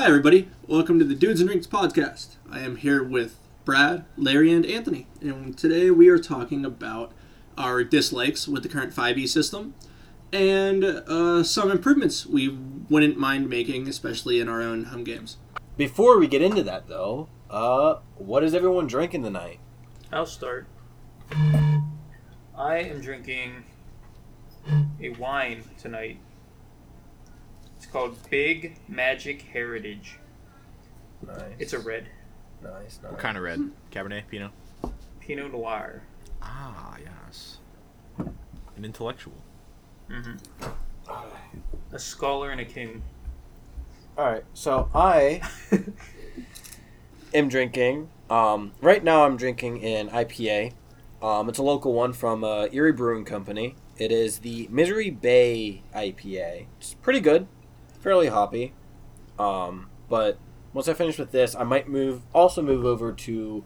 Hi, everybody. Welcome to the Dudes and Drinks podcast. I am here with Brad, Larry, and Anthony. And today we are talking about our dislikes with the current 5e system and uh, some improvements we wouldn't mind making, especially in our own home games. Before we get into that, though, uh, what is everyone drinking tonight? I'll start. I am drinking a wine tonight. It's called Big Magic Heritage. Nice. It's a red nice, nice. What kind of red? Cabernet, Pinot. Pinot Noir. Ah, yes. An intellectual. Mm-hmm. A scholar and a king. All right, so I am drinking. Um, right now, I'm drinking an IPA. Um, it's a local one from uh, Erie Brewing Company. It is the Misery Bay IPA. It's pretty good, fairly hoppy. Um, but once I finish with this, I might move also move over to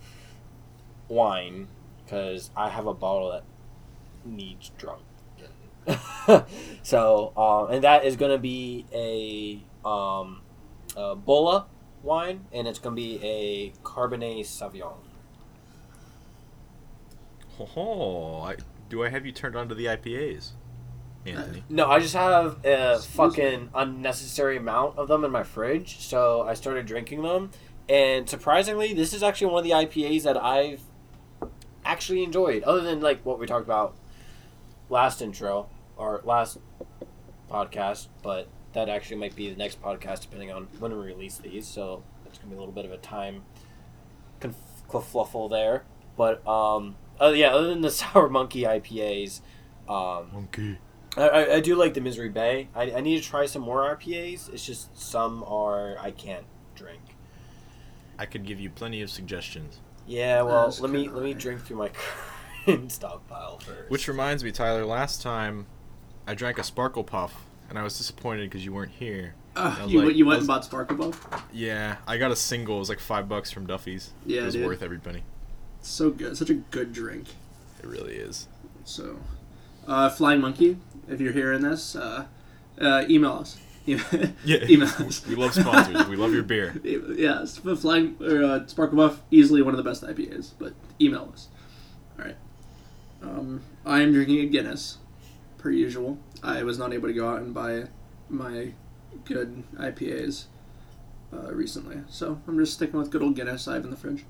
wine because I have a bottle that needs drunk. so, um, and that is going to be a um, uh, Bola wine, and it's going to be a Cabernet Sauvignon. Ho! I, do I have you turned on to the IPAs, Anthony? No, I just have a fucking unnecessary amount of them in my fridge, so I started drinking them. And surprisingly, this is actually one of the IPAs that I've actually enjoyed, other than like what we talked about last intro or last podcast. But that actually might be the next podcast, depending on when we release these. So it's gonna be a little bit of a time conf- kerfluffle there. But um, uh, yeah, other than the Sour Monkey IPAs, um, Monkey. I, I, I do like the Misery Bay. I, I need to try some more RPAs. It's just some are I can't drink. I could give you plenty of suggestions. Yeah, well, That's let me let me drink through my current stockpile first. Which reminds me, Tyler. Last time, I drank a Sparkle Puff, and I was disappointed because you weren't here. Uh, you, like- you went was- and bought Sparkle Puff? Yeah, I got a single. It was like five bucks from Duffy's. Yeah, it was dude. worth every penny. So good. Such a good drink. It really is. So, uh, Flying Monkey, if you're hearing this, uh, uh, email us. Yeah. email us. We love sponsors. we love your beer. Yeah, Flying or uh, Sparkle Puff, easily one of the best IPAs. But email us. All right. Um, I am drinking a Guinness, per usual. I was not able to go out and buy my good IPAs uh, recently, so I'm just sticking with good old Guinness I have in the fridge.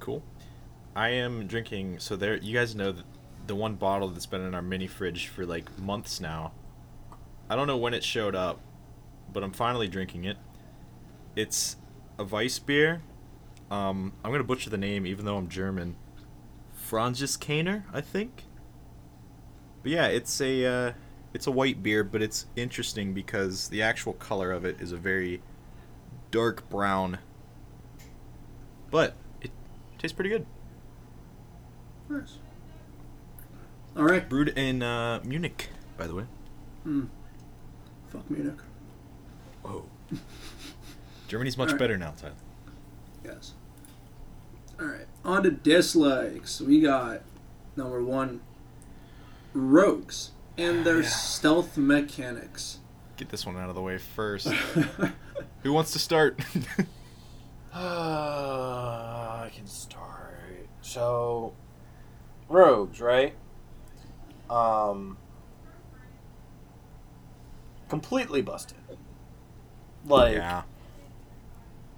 Cool. I am drinking. So there, you guys know that the one bottle that's been in our mini fridge for like months now. I don't know when it showed up, but I'm finally drinking it. It's a Weiss beer. Um, I'm gonna butcher the name, even though I'm German. Franziskaner, I think. But yeah, it's a uh, it's a white beer, but it's interesting because the actual color of it is a very dark brown. But it tastes pretty good. Nice. All right. Brewed in uh, Munich, by the way. Hmm. Fuck Munich. Whoa. Germany's much Alright. better now, Tyler. Yes. All right. On to dislikes. We got number one, rogues and their Yeah. stealth mechanics. Get this one out of the way first. Who wants to start? Uh, I can start. So, rogues, right? Um, completely busted. Like, yeah.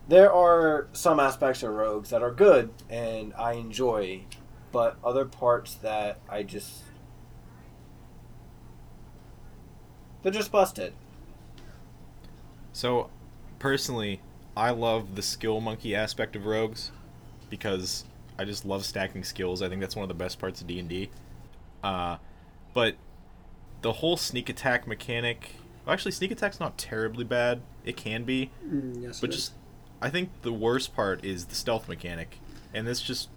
there are some aspects of rogues that are good and I enjoy, but other parts that I just they're just busted. So, personally, I love the skill monkey aspect of rogues because I just love stacking skills. I think that's one of the best parts of D and D. But the whole sneak attack mechanic. Well, actually, sneak attack's not terribly bad. It can be, Mm, yes, but it is. just I think the worst part is the stealth mechanic, and this just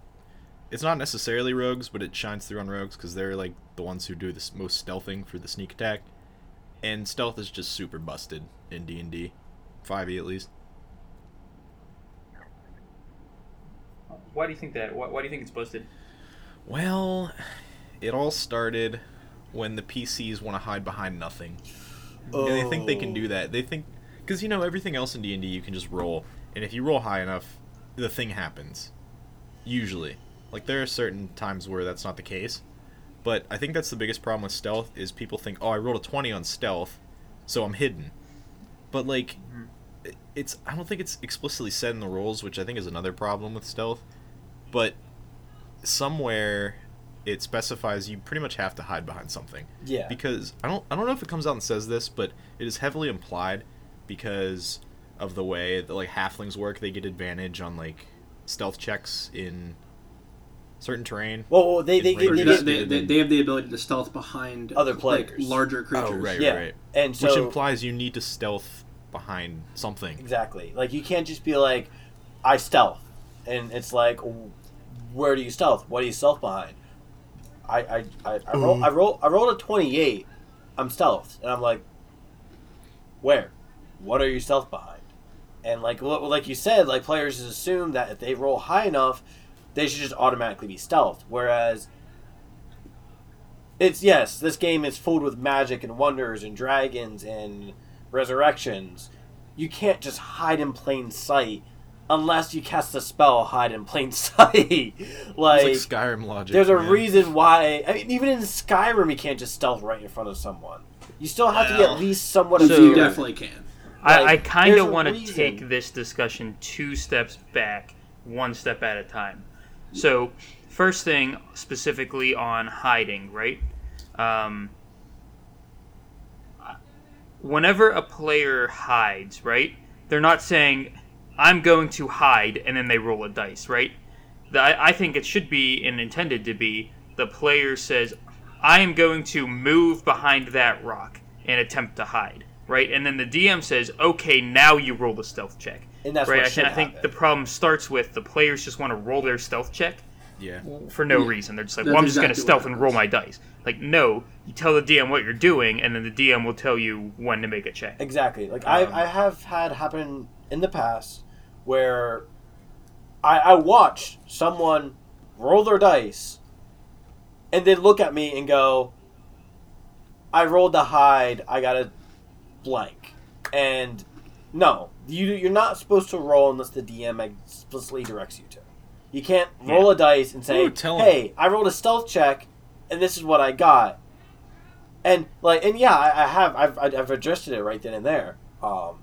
it's not necessarily rogues, but it shines through on rogues because they're like the ones who do the most stealthing for the sneak attack, and stealth is just super busted in D and D, five E at least. Why do you think that? Why, why do you think it's busted? Well, it all started when the PCs want to hide behind nothing. And they think they can do that. They think because you know everything else in D and D you can just roll, and if you roll high enough, the thing happens. Usually, like there are certain times where that's not the case, but I think that's the biggest problem with stealth is people think, oh, I rolled a twenty on stealth, so I'm hidden. But like, it- it's I don't think it's explicitly said in the rules, which I think is another problem with stealth. But somewhere it specifies you pretty much have to hide behind something Yeah. because I don't I don't know if it comes out and says this, but it is heavily implied because of the way that like halflings work. They get advantage on like stealth checks in certain terrain. well, well, they they, get, they they, get they, they, they have the ability to stealth behind Other like, players. larger oh, creatures. Oh right, Yeah. right, right. and so Which implies you need to stealth behind something. exactly like you can't just be like, I stealth, and it's like, where do you stealth? What do you stealth behind? I I I, I roll I mm. roll I rolled a twenty eight. I'm stealthed, and I'm like, where? What are you stealth behind? And like what- like you said, like players just assume that if they roll high enough, they should just automatically be stealthed. Whereas it's yes, this game is filled with magic and wonders and dragons and resurrections. You can't just hide in plain sight unless you cast the spell hide in plain sight. like, like Skyrim logic. there's a man. reason why. I mean, even in Skyrim, you can't just stealth right in front of someone. You still have to Well, get at least somewhat So- of you definitely can. I, I kind of want to take this discussion two steps back, one step at a time. So, first thing specifically on hiding, right? Um, whenever a player hides, right? They're not saying, I'm going to hide, and then they roll a dice, right? The, I, I think it should be and intended to be the player says, I am going to move behind that rock and attempt to hide, right? And then the DM says, okay, now you roll the stealth check. And that's right? what I, should thi- I think happen. the problem starts with the players just want to roll their stealth check Yeah. for no Yeah. reason. They're just like, That's well, I'm just going to stealth and roll my dice. Like, no, you tell the DM what you're doing, and then the DM will tell you when to make a check. Exactly. Like Um, I, I have had happen in the past where I, I watched someone roll their dice and then look at me and go, "I rolled the hide. I got a blank." And no, you you're not supposed to roll unless the DM explicitly directs you to. You can't roll a dice and say, Ooh, tell 'em. "Hey, I rolled a stealth check, and this is what I got." And like, and yeah, I, I have, I've, I've adjusted it right then and there. Um,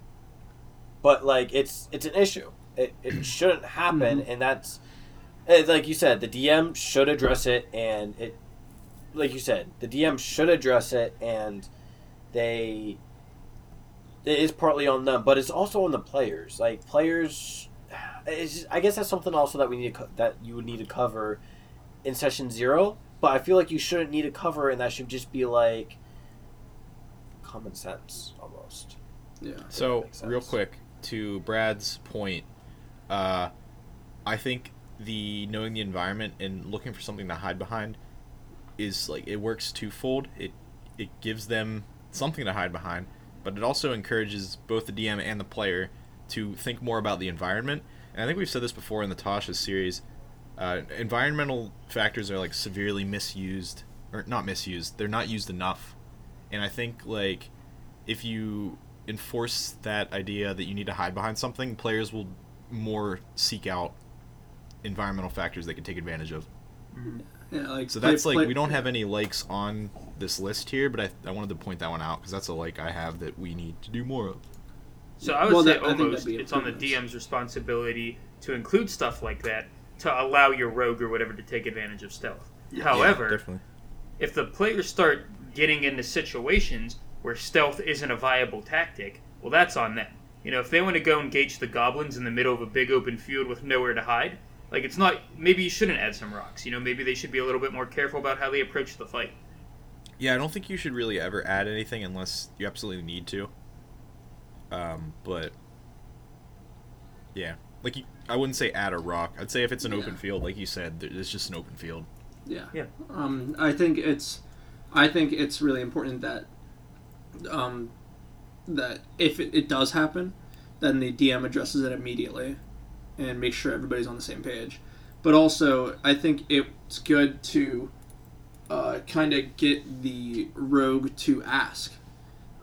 but like, it's it's an issue. It, it shouldn't happen, and that's eh, like you said, the DM should address it, and it, like you said, the DM should address it, and they. It is partly on them, but it's also on the players. Like players, it's just- I guess that's something also that we need to co- that you would need to cover in session zero. But I feel like you shouldn't need to cover, and that should just be like common sense almost. Yeah. So, real quick to Brad's point, uh, I think the knowing the environment and looking for something to hide behind is like it works twofold. It it gives them something to hide behind, but it also encourages both the DM and the player to think more about the environment. And I think we've said this before in the Tasha series. Uh, environmental factors are like severely misused, or not misused. They're not used enough. And I think like if you enforce that idea that you need to hide behind something, players will more seek out environmental factors they can take advantage of. Mm-hmm. Yeah, like So play- that's like play- we don't have any likes on this list here, but I, I wanted to point that one out because that's a like I have that we need to do more of. So I would Well, say that- I think that'd almost it's on the. DM's responsibility to include stuff like that to allow your rogue or whatever to take advantage of stealth. However, definitely. if the players start getting into situations where stealth isn't a viable tactic, well, that's on them. You know, if they want to go engage the goblins in the middle of a big open field with nowhere to hide, like it's not. Maybe you shouldn't add some rocks. You know, maybe they should be a little bit more careful about how they approach the fight. Yeah, I don't think you should really ever add anything unless you absolutely need to. Um, but yeah, like you, I wouldn't say add a rock. I'd say if it's an open field, like you said, it's just an open field. Yeah. Yeah. Um, I think it's, I think it's really important that, um, that if it, it does happen, then the DM addresses it immediately, and makes sure everybody's on the same page. But also, I think it's good to, uh, kind of get the rogue to ask,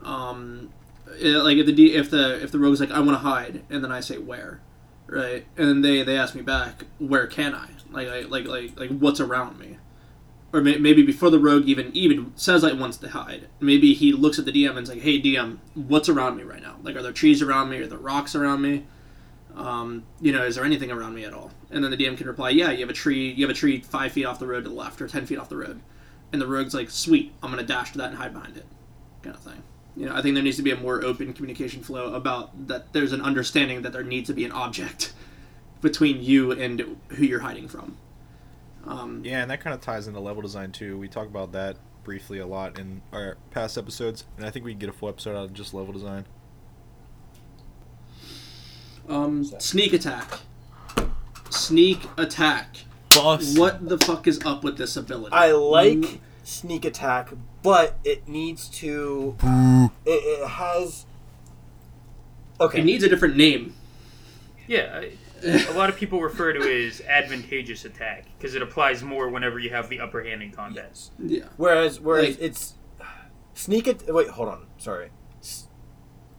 um, uh, like if the if the if the rogue's like I want to hide, and then I say where, right, and then they they ask me back where can I? Like I, like like like what's around me, or may, maybe before the rogue even even says I wants to hide, maybe he looks at the DM and is like, hey DM, what's around me right now? Like are there trees around me? Are there rocks around me? Um, you know, is there anything around me at all? And then the DM can reply, yeah, you have a tree, you have a tree five feet off the road to the left or ten feet off the road, and the rogue's like, sweet, I'm gonna dash to that and hide behind it, kind of thing. You know, I think there needs to be a more open communication flow about that. There's an understanding that there needs to be an object between you and who you're hiding from. Um, Yeah, and that kind of ties into level design too. We talk about that briefly a lot in our past episodes, and I think we can get a full episode out of just level design. um, sneak attack. Sneak attack. Boss. What the fuck is up with this ability? I like sneak attack, but it needs to. It, it has. Okay. It needs a different name. Yeah, I- a lot of people refer to it as advantageous attack because it applies more whenever you have the upper hand in combat. Yeah. Whereas, whereas Like- it's sneak it. Wait, hold on. Sorry.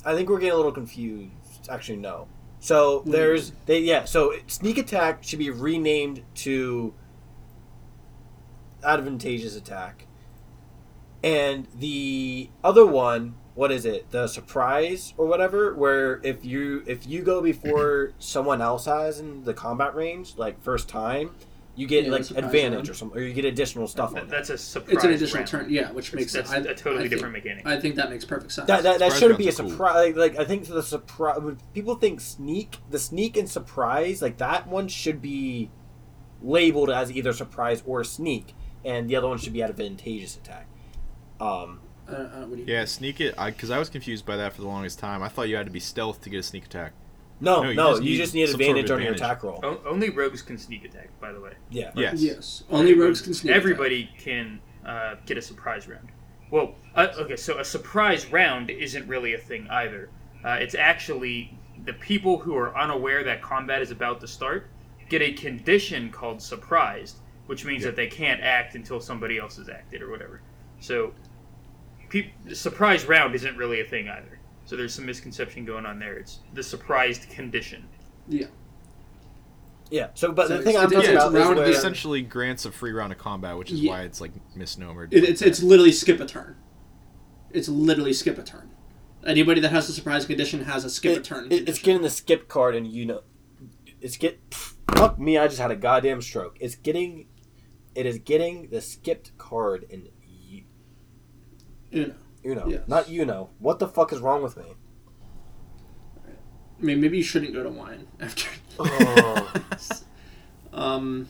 I think we're getting a little confused. Actually, no. So there's they yeah. So sneak attack should be renamed to advantageous attack, and the other one, what is it? The surprise or whatever, where if you if you go before someone else has in the combat range, like first time, you get Yeah, like advantage round. or something, or you get additional stuff on That- that. that's a surprise. It's an additional round. turn. Yeah, which makes That's I- a totally I think- different mechanic. I think that makes perfect sense. That, that, that shouldn't be a rounds are cool. surprise. Like, like I think the surprise. People think sneak, the sneak and surprise, like that one should be labeled as either surprise or sneak, and the other one should be advantageous attack. Um, Uh, uh, what do you- Yeah, sneak it. Because I, was confused by that for the longest time. I thought you had to be stealth to get a sneak attack. no, No, no, you you just just need need, some sort of advantage on your attack roll. O- only rogues can sneak attack, by the way. Yeah. Yes. Yes. Only rogues can sneak. attack. Everybody can uh, get a surprise round. Well, uh, okay, so a surprise round isn't really a thing either. Uh, it's actually the people who are unaware that combat is about to start get a condition called surprised, which means that they can't act until somebody else has acted or whatever. So, peop the surprise round isn't really a thing either. So there's some misconception going on there. It's the surprised condition. Yeah. Yeah. So, but So the thing it's- I'm talking it's- it's about is round- where It essentially grants a free round of combat, which is Yeah. why it's like misnomered. It, it's that. it's literally skip a turn. It's literally skip a turn. Anybody that has a surprise condition has a skip a turn. it- it's getting the skip card, and you know, it's get. Fuck me! I just had a goddamn stroke. It's getting, it is getting the skipped card in you. You know. You know, Yes. not you know. What the fuck is wrong with me? I mean, maybe you shouldn't go to wine after. Oh. um.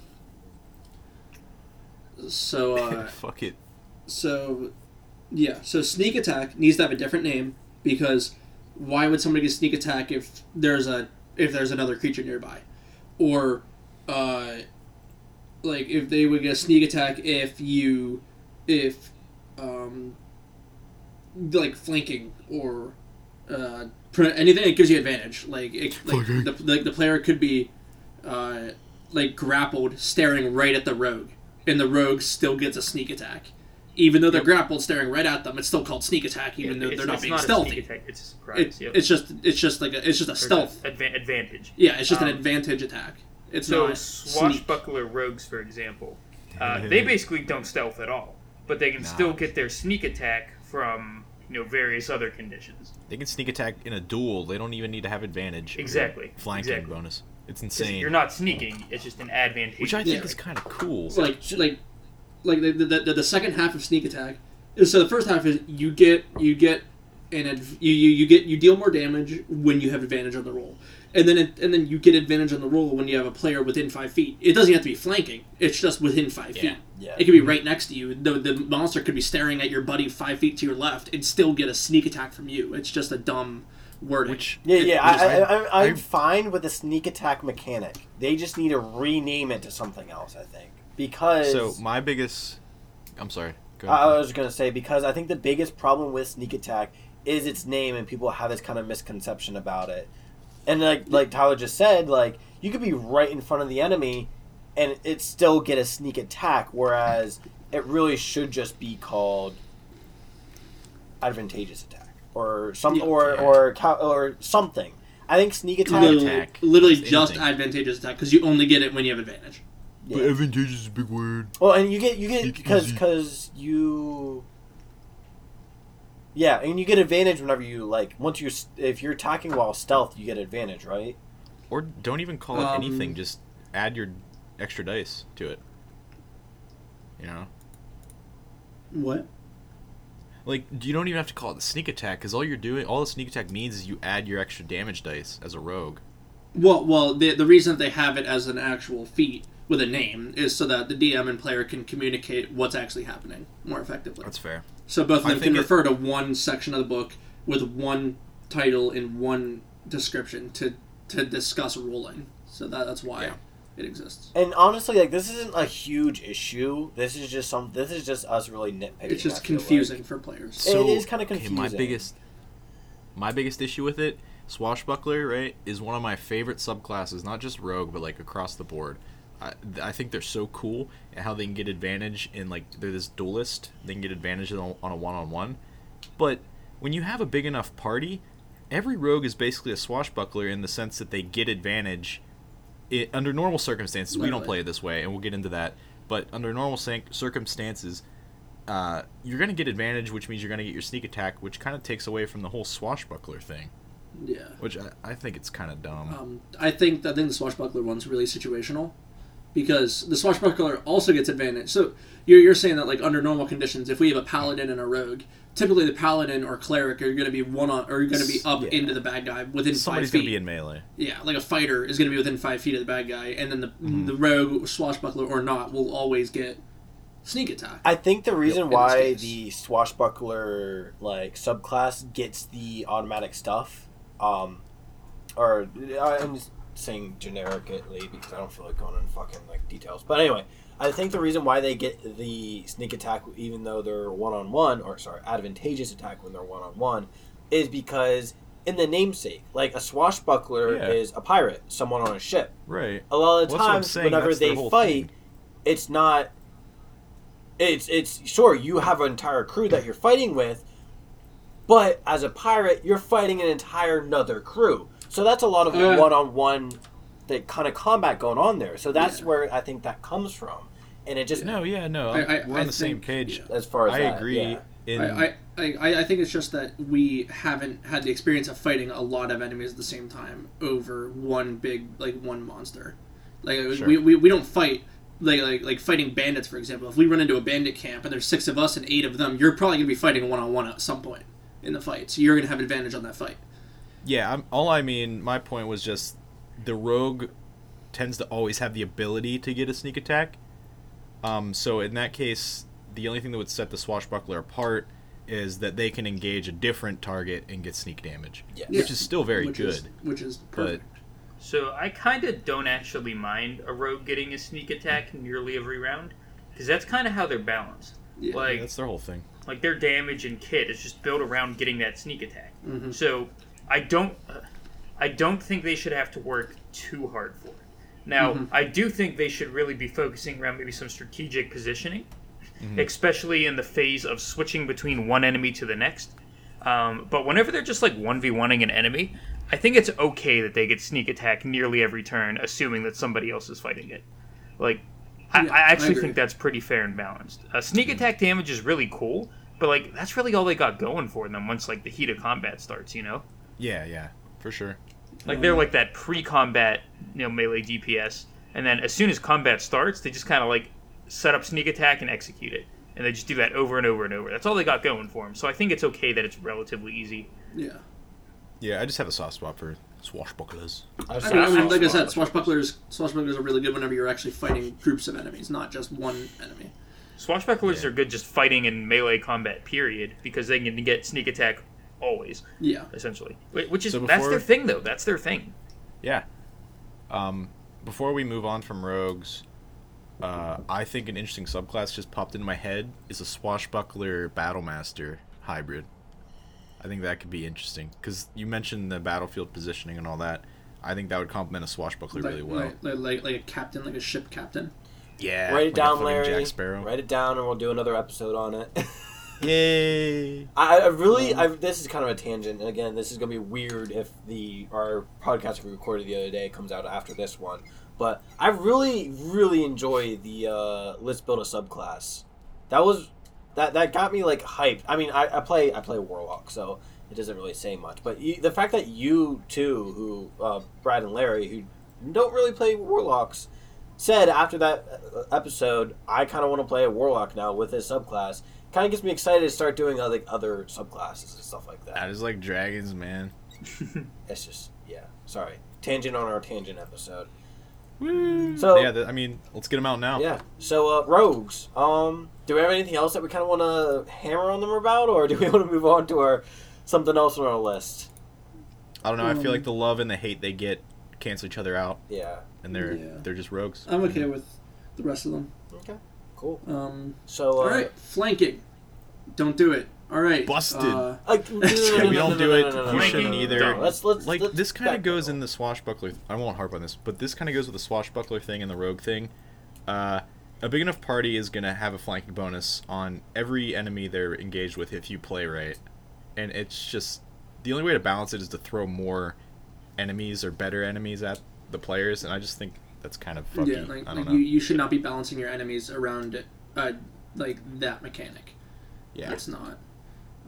So uh, Fuck it. so, yeah. So sneak attack needs to have a different name because why would somebody get sneak attack if there's a if there's another creature nearby, or uh, like if they would get a sneak attack if you if um like flanking or uh, anything that gives you advantage. Like, it, like the, like the player could be uh, like grappled, staring right at the rogue, and the rogue still gets a sneak attack. Even though they're grappled, staring right at them, it's still called sneak attack. Even though they're not it's being a stealthy. sneak attack, it's a surprise. It, yep. It's just it's just like a, it's just a Or stealth. adva- advantage. Yeah, it's just an Um, advantage attack. It's So not sneak. swashbuckler rogues, for example, uh, they basically don't stealth at all, but they can Nah. still get their sneak attack from you know various other conditions. They can sneak attack in a duel. They don't even need to have advantage. Exactly, Flanking exactly. bonus. It's insane. You're not sneaking; it's just an advantage. which I think Yeah. is kind of cool. like like like the, the, the, the second half of sneak attack uh, so the first half is you get you get an adv- you, you, you get you deal more damage when you have advantage on the roll and then it, and then you get advantage on the roll when you have a player within five feet it doesn't have to be flanking it's just within five Yeah, feet yeah. it could be mm-hmm. right next to you the, the monster could be staring at your buddy five feet to your left and still get a sneak attack from you it's just a dumb wording Which Yeah, yeah. Which I, I, I, I'm I- fine with the sneak attack mechanic. They just need to rename it to something else. I think because so my biggest. I'm sorry. Go I, ahead. I was gonna say because I think the biggest problem with sneak attack is its name, and people have this kind of misconception about it. And like like Tyler just said, like you could be right in front of the enemy, and it still get a sneak attack, whereas it really should just be called advantageous attack or some Yeah. or Yeah. or or something. I think sneak attack. literally, attack. literally Just just anything. advantageous attack because you only get it when you have advantage. Yeah. advantageous is a big word. Well, and you get you get because because you. Yeah, and you get advantage whenever you like once you're if you're attacking while stealth, you get advantage, right? Or don't even call it Um, anything. Just add your extra dice to it. You know, What? like you don't even have to call it the sneak attack because all you're doing, all the sneak attack means is you add your extra damage dice as a rogue. Well, well, the the reason that they have it as an actual feat with a name is so that the DM and player can communicate what's actually happening more effectively. That's fair. So both of them can it- refer to one section of the book with one title and one description to to discuss rolling. So that that's why Yeah. it exists. And honestly, like this isn't a huge issue. This is just some. This is just us really nitpicking. It's just confusing like. for players. So, It is kinda okay, my biggest, my biggest issue with it, swashbuckler, right, is one of my favorite subclasses. Not just rogue, but like across the board. I, I think they're so cool and how they can get advantage in like they're this duelist. They can get advantage on on a one on one. But when you have a big enough party, every rogue is basically a swashbuckler in the sense that they get advantage. It, under normal circumstances, we don't play it this way, and we'll get into that. But under normal circumstances, uh, you're going to get advantage, which means you're going to get your sneak attack, which kind of takes away from the whole swashbuckler thing, Yeah. which I, I think it's kind of dumb. Um, I think I think the swashbuckler one's really situational because the swashbuckler also gets advantage. So you're, you're saying that like under normal conditions, if we have a paladin and a rogue, typically the paladin or cleric are going to be one on or going to be up Yeah. into the bad guy within Somebody's five going feet. to be in melee. yeah, like a fighter is going to be within five feet of the bad guy, and then the Mm-hmm. the rogue swashbuckler or not will always get sneak attack. I think the reason in this why the swashbuckler like subclass gets the automatic stuff, um, or I'm just saying generically because I don't feel like going into fucking like details. But anyway, I think the reason why they get the sneak attack, even though they're one on one, or sorry, advantageous attack when they're one on one, is because in the namesake, like a swashbuckler Yeah. is a pirate, someone on a ship. Right. A lot of the Well, that's what I'm times, whenever they fight, thing. it's not. It's it's sure you have an entire crew that you're fighting with, but as a pirate, you're fighting an entire another crew. So that's a lot of Uh. one-on-one, that kind of combat going on there. So that's Yeah. where I think that comes from, and it just No, yeah, no. I- I- we're on I the same page. yeah. as far as I that, agree. yeah. In, I, I, I, I think it's just that we haven't had the experience of fighting a lot of enemies at the same time over one big like one monster. Like Sure. we, we, we don't fight like, like like fighting bandits for example. If we run into a bandit camp and there's six of us and eight of them, you're probably gonna be fighting one on one at some point in the fight. So you're gonna have an advantage on that fight. Yeah, I'm, all I mean, my point was just the rogue tends to always have the ability to get a sneak attack. Um, so in that case, the only thing that would set the swashbuckler apart is that they can engage a different target and get sneak damage, Yeah. which is still very which good. Is, which is But- perfect. So I kind of don't actually mind a rogue getting a sneak attack nearly every round, because that's kind of how they're balanced. Yeah. Like Yeah, that's their whole thing. like their damage and kit is just built around getting that sneak attack. Mhm. So I don't, I don't think they should have to work too hard for it. Now Mhm. I do think they should really be focusing around maybe some strategic positioning, Mm-hmm. especially in the phase of switching between one enemy to the next. Um, but whenever they're just like one v oneing an enemy, I think it's okay that they get sneak attack nearly every turn, assuming that somebody else is fighting it. Like, I, Yeah, I I actually agree. think that's pretty fair and balanced. Uh, sneak attack damage is really cool, but like that's really all they got going for them once like the heat of combat starts. You know, Yeah, yeah, for sure. like they're like that pre-combat you know melee DPS, and then as soon as combat starts, they just kind of like set up sneak attack and execute it, and they just do that over and over and over. That's all they got going for them. So I think it's okay that it's relatively easy. Yeah. Yeah, I just have a soft spot for swashbucklers. I, I mean, I mean, like I said, swashbucklers swashbucklers are really good whenever you're actually fighting groups of enemies, not just one enemy. Swashbucklers Yeah. are good just fighting in melee combat, period, because they can get sneak attack always, Yeah. essentially. Which is So that's their thing, though. That's their thing. Yeah. Um, before we move on from rogues, uh, I think an interesting subclass just popped into my head is a swashbuckler battlemaster hybrid. I think that could be interesting because you mentioned the battlefield positioning and all that. I think that would complement a swashbuckler Like, really well. like, like, like, like a captain, like a ship captain. yeah, Write it like down, fucking Larry. Jack Sparrow. Write it down, and we'll do another episode on it. Yay! I, I really, Um, I, this is kind of a tangent, and again, this is gonna be weird if the our podcast we recorded the other day comes out after this one. But I really, really enjoy the uh, let's build a subclass. That was that that got me like hyped. I mean, I, I play I play Warlock, so it doesn't really say much. But you, the fact that you two, who uh, Brad and Larry, who don't really play Warlocks, said after that uh, episode, I kind of want to play a Warlock now with this subclass. Kind of gets me excited to start doing other other subclasses and stuff like I that. just like dragons, man. It's just yeah. Sorry, tangent on our tangent episode. Woo! So- yeah, th- I mean, let's get them out now. Yeah. So uh, rogues. Um, do we have anything else that we kind of want to hammer on them about, or do we want to move on to our something else on our list? I don't know. I feel Um, like the love and the hate they get cancel each other out, Yeah. and they're Yeah. they're just rogues. I'm okay with the rest of them. Okay. Cool. Um, So. Uh, all right, flanking. Don't do it. All right. Busted. Uh, Like, no, no, no, Yeah, we no, don't do it. You shouldn't no, no, either. Let's let's like let's this kind of goes up. in the swashbuckler. I won't harp on this, but this kind of goes with the swashbuckler thing and the rogue thing. Uh, a big enough party is gonna have a flanking bonus on every enemy they're engaged with if you play right, and it's just the only way to balance it is to throw more enemies or better enemies at the players, and I just think that's kind of fucky. yeah, like, I don't like know. you, you should not be balancing your enemies around uh, like that mechanic. yeah, It's not.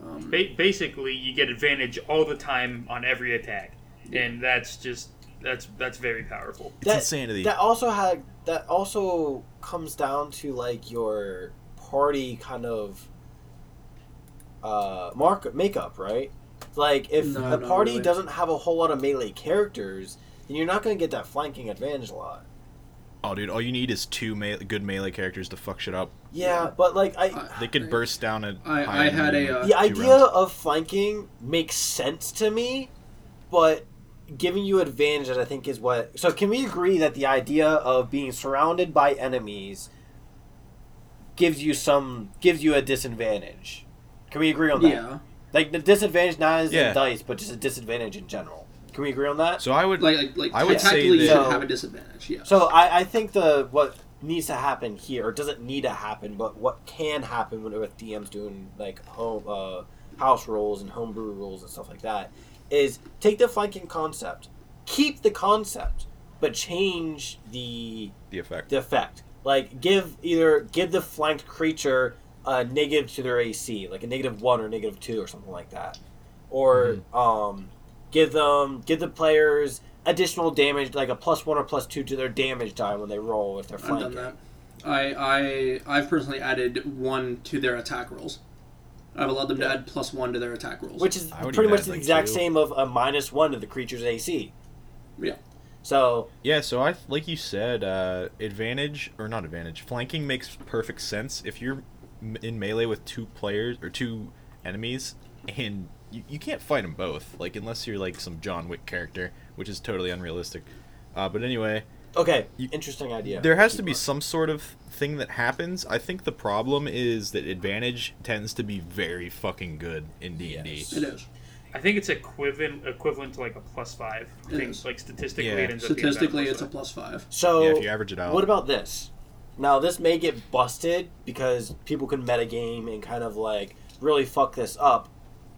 Um, Ba- basically, you get advantage all the time on every attack, and that's just that's that's very powerful. it's that- insanity. That also had that also comes down to like your party kind of uh mark makeup, right? Like if No, a not party really. doesn't have a whole lot of melee characters, then you're not going to get that flanking advantage a lot. oh, dude, all you need is two me- good melee characters to fuck shit up. Yeah, Yeah. but like I I- They could burst down a. I- high I had a, uh, the idea rounds. of flanking makes sense to me, but giving you advantage I think is what so can we agree that the idea of being surrounded by enemies gives you some gives you a disadvantage. Can we agree on that? yeah. Like the disadvantage not as Yeah. in dice, but just a disadvantage in general. Can we agree on that? So I would. Like like, like I would say tactically you that- should have a disadvantage. Yeah. So I, I think the what needs to happen here, or doesn't need to happen, but what can happen when, with DMs doing like home uh, house rules and homebrew rules and stuff like that, is take the flanking concept, keep the concept, but change the the effect. the effect. Like give either give the flanked creature a negative to their AC, like a negative one or negative two or something like that, or um, give them give the players additional damage, like a plus one or plus two to their damage die when they roll if they're flanking. I've flanking. done that. I I I've personally added one to their attack rolls. I've allowed them Yeah. to add plus one to their attack rolls. Which is pretty much the like, exact two. same of a minus one to the creature's AC. yeah. So Yeah, so I like you said, uh, advantage or not advantage, flanking makes perfect sense if you're in melee with two players or two enemies, and you, you can't fight them both, like unless you're like some John Wick character, which is totally unrealistic. Uh, but anyway, okay, You- interesting idea. there has to be on. some sort of thing that happens. I think the problem is that advantage tends to be very fucking good in D and D. Yes. It is. I think it's equivalent equivalent to like a plus five. I think like statistically, Yeah. it ends up being about Statistically, plus it's a five. plus five. So Yeah, if you average it out. What about this? Now this may get busted because people can metagame and kind of like really fuck this up.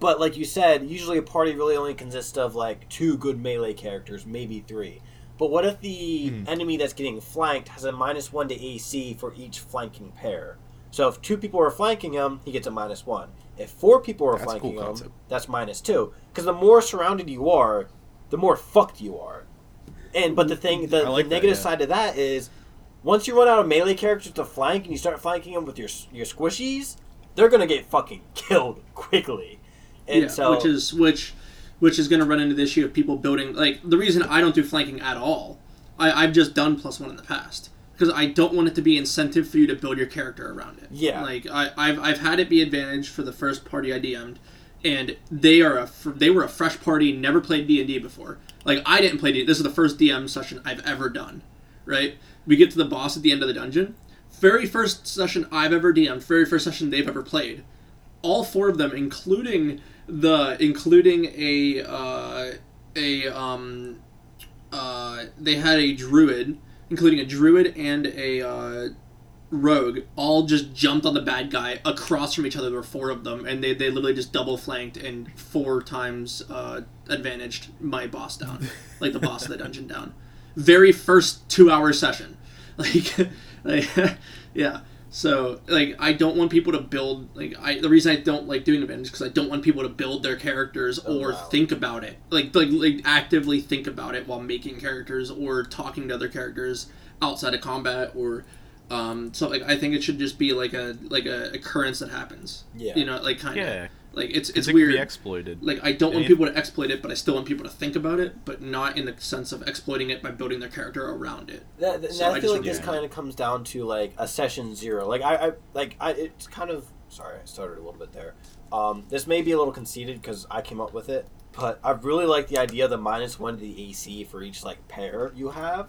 But like you said, usually a party really only consists of like two good melee characters, maybe three. But what if the Mhm. enemy that's getting flanked has a minus one to AC for each flanking pair? So if two people are flanking him, he gets a minus one. If four people are That's a cool flanking him, that's minus two. Because the more surrounded you are, the more fucked you are. And but the thing, the, like the that, negative yeah. side of that is, once you run out of melee characters to flank and you start flanking them with your your squishies, they're gonna get fucking killed quickly. And yeah, so, which is which which is going to run into the issue of people building like the reason I don't do flanking at all. I, I've just done plus one in the past because I don't want it to be incentive for you to build your character around it. Yeah. like I, I've I've had it be advantage for the first party I DM'd, and they are a they were a fresh party, never played D and D before. Like I didn't play D. This is the first DM session I've ever done. Right, we get to the boss at the end of the dungeon. Very first session I've ever DM'd. Very first session they've ever played all four of them, including the including a uh, a um, uh, they had a druid, including a druid and a uh, rogue all just jumped on the bad guy across from each other. There were four of them, and they, they literally just double flanked and four times uh, advantaged my boss down, like the boss of the dungeon down. Very first two hour session, like, like yeah. So like I don't want people to build like I the reason I don't like doing events is because I don't want people to build their characters or wow. think about it like, like like actively think about it while making characters or talking to other characters outside of combat or um so like I think it should just be like a like a occurrence that happens Yeah. you know like kind of Yeah, like it's it's it's it weird Can be exploited. like I don't want people to exploit it, but I still want people to think about it, but not in the sense of exploiting it by building their character around it. That, that- So I I feel like this yeah. kind of comes down to like a session zero. Like I, I like I. It's kind of sorry. I started a little bit there. Um, this may be a little conceited because I came up with it, but I really like the idea of the minus one to the AC for each like pair you have.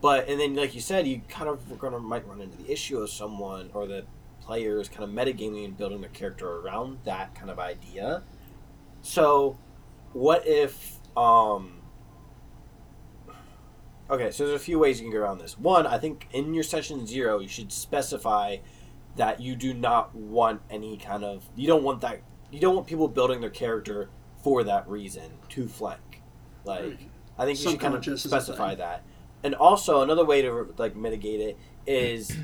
But and then like you said, you kind of are gonna might run into the issue of someone or the players kind of metagaming and building their character around that kind of idea. So, what if um Okay, so there's a few ways you can get around this. One, I think in your session zero, you should specify that you do not want any kind of you don't want that you don't want people building their character for that reason to flank. Like Right. I think you should kind of Subconscious is a specify that. And also another way to like mitigate it is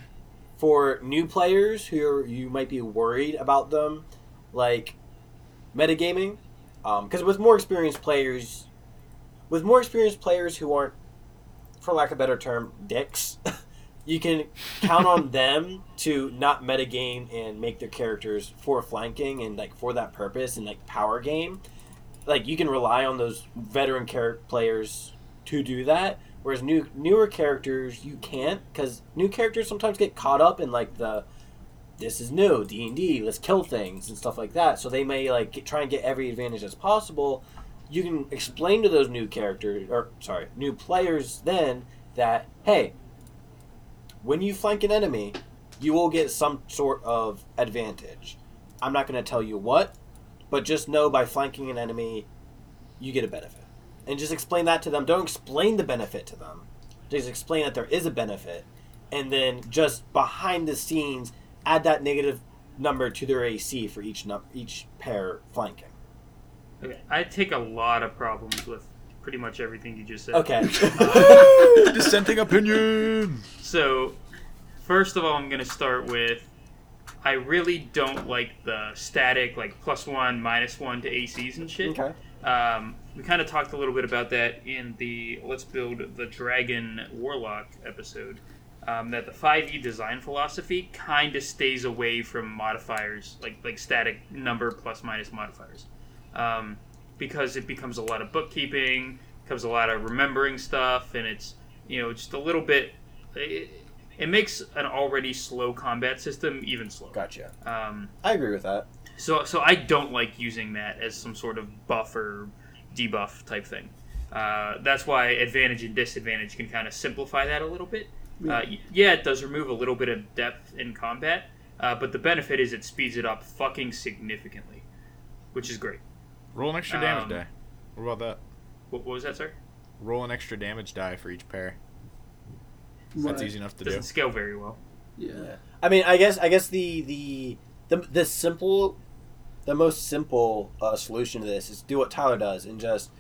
for new players who are, you might be worried about them, like metagaming, um, because with more experienced players, with more experienced players who aren't, for lack of a better term, dicks, you can count on them to not metagame and make their characters for flanking and like for that purpose and like power game. Like you can rely on those veteran character players to do that, whereas new newer characters you can't because new characters sometimes get caught up in like the this is new D and D. Let's kill things and stuff like that. So they may like get, try and get every advantage as possible. You can explain to those new characters, or sorry, new players, then that hey, when you flank an enemy, you will get some sort of advantage. I'm not going to tell you what, but just know by flanking an enemy, you get a benefit. And just explain that to them. Don't explain the benefit to them. Just explain that there is a benefit, and then just behind the scenes add that negative number to their AC for each num- each pair flanking. Okay, I take a lot of problems with pretty much everything you just said. Okay. Dissenting opinion. So, first of all, I'm going to start with I really don't like the static, like plus one, minus one to ACs and shit. okay. Um, we kind of talked a little bit about that in the Let's Build the Dragon Warlock episode. Um, that the 5e design philosophy kind of stays away from modifiers, like like static number plus minus modifiers, um, because it becomes a lot of bookkeeping, becomes a lot of remembering stuff, and it's you know just a little bit. It, it makes an already slow combat system even slower. Gotcha. Um, I agree with that. so, so I don't like using that as some sort of buff or debuff type thing. Uh, that's why advantage and disadvantage can kind of simplify that a little bit. Uh, yeah, it does remove a little bit of depth in combat, uh, but the benefit is it speeds it up fucking significantly, which is great. Roll an extra damage Um, die. What about that? What, what was that, sir? Roll an extra damage die for each pair. That's easy enough to do. Doesn't scale very well. Yeah. I mean, I guess I guess the the the, the simple, the most simple uh, solution to this is do what Tyler does and just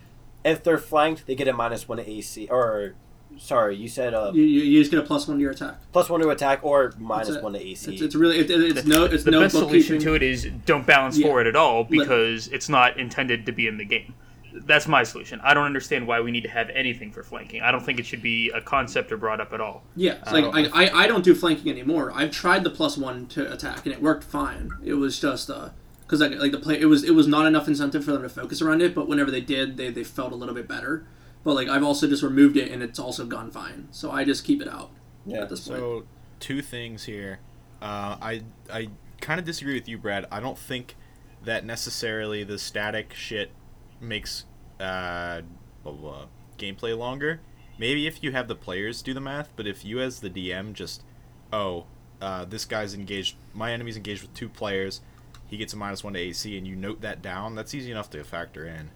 if they're flanked, they get a minus one to AC. Or sorry, you said uh, You, you, you just get a plus one to your attack. plus one to attack or minus That's one to AC. It's, it's really it, it- it's no it's the no best solution to it is don't balance Yeah. forward at all Let- because it's not intended to be in the game. That's my solution. I don't understand why we need to have anything for flanking. I don't think it should be a concept or brought up at all. Yeah, it's I like don't- I, I, I don't do flanking anymore. I've tried the plus one to attack and it worked fine. It was just uh because like, like the play it was it was not enough incentive for them to focus around it. But whenever they did, they they felt a little bit better. But like I've also just removed it and it's also gone fine. So I just keep it out yeah. at this point. So, two things here. Uh, I I kind of disagree with you, Brad. I don't think that necessarily the static shit makes uh, blah, blah, blah, gameplay longer. Maybe if you have the players do the math, but if you as the DM just, oh, uh, this guy's engaged, my enemy's engaged with two players, he gets a minus one to AC, and you note that down, that's easy enough to factor in.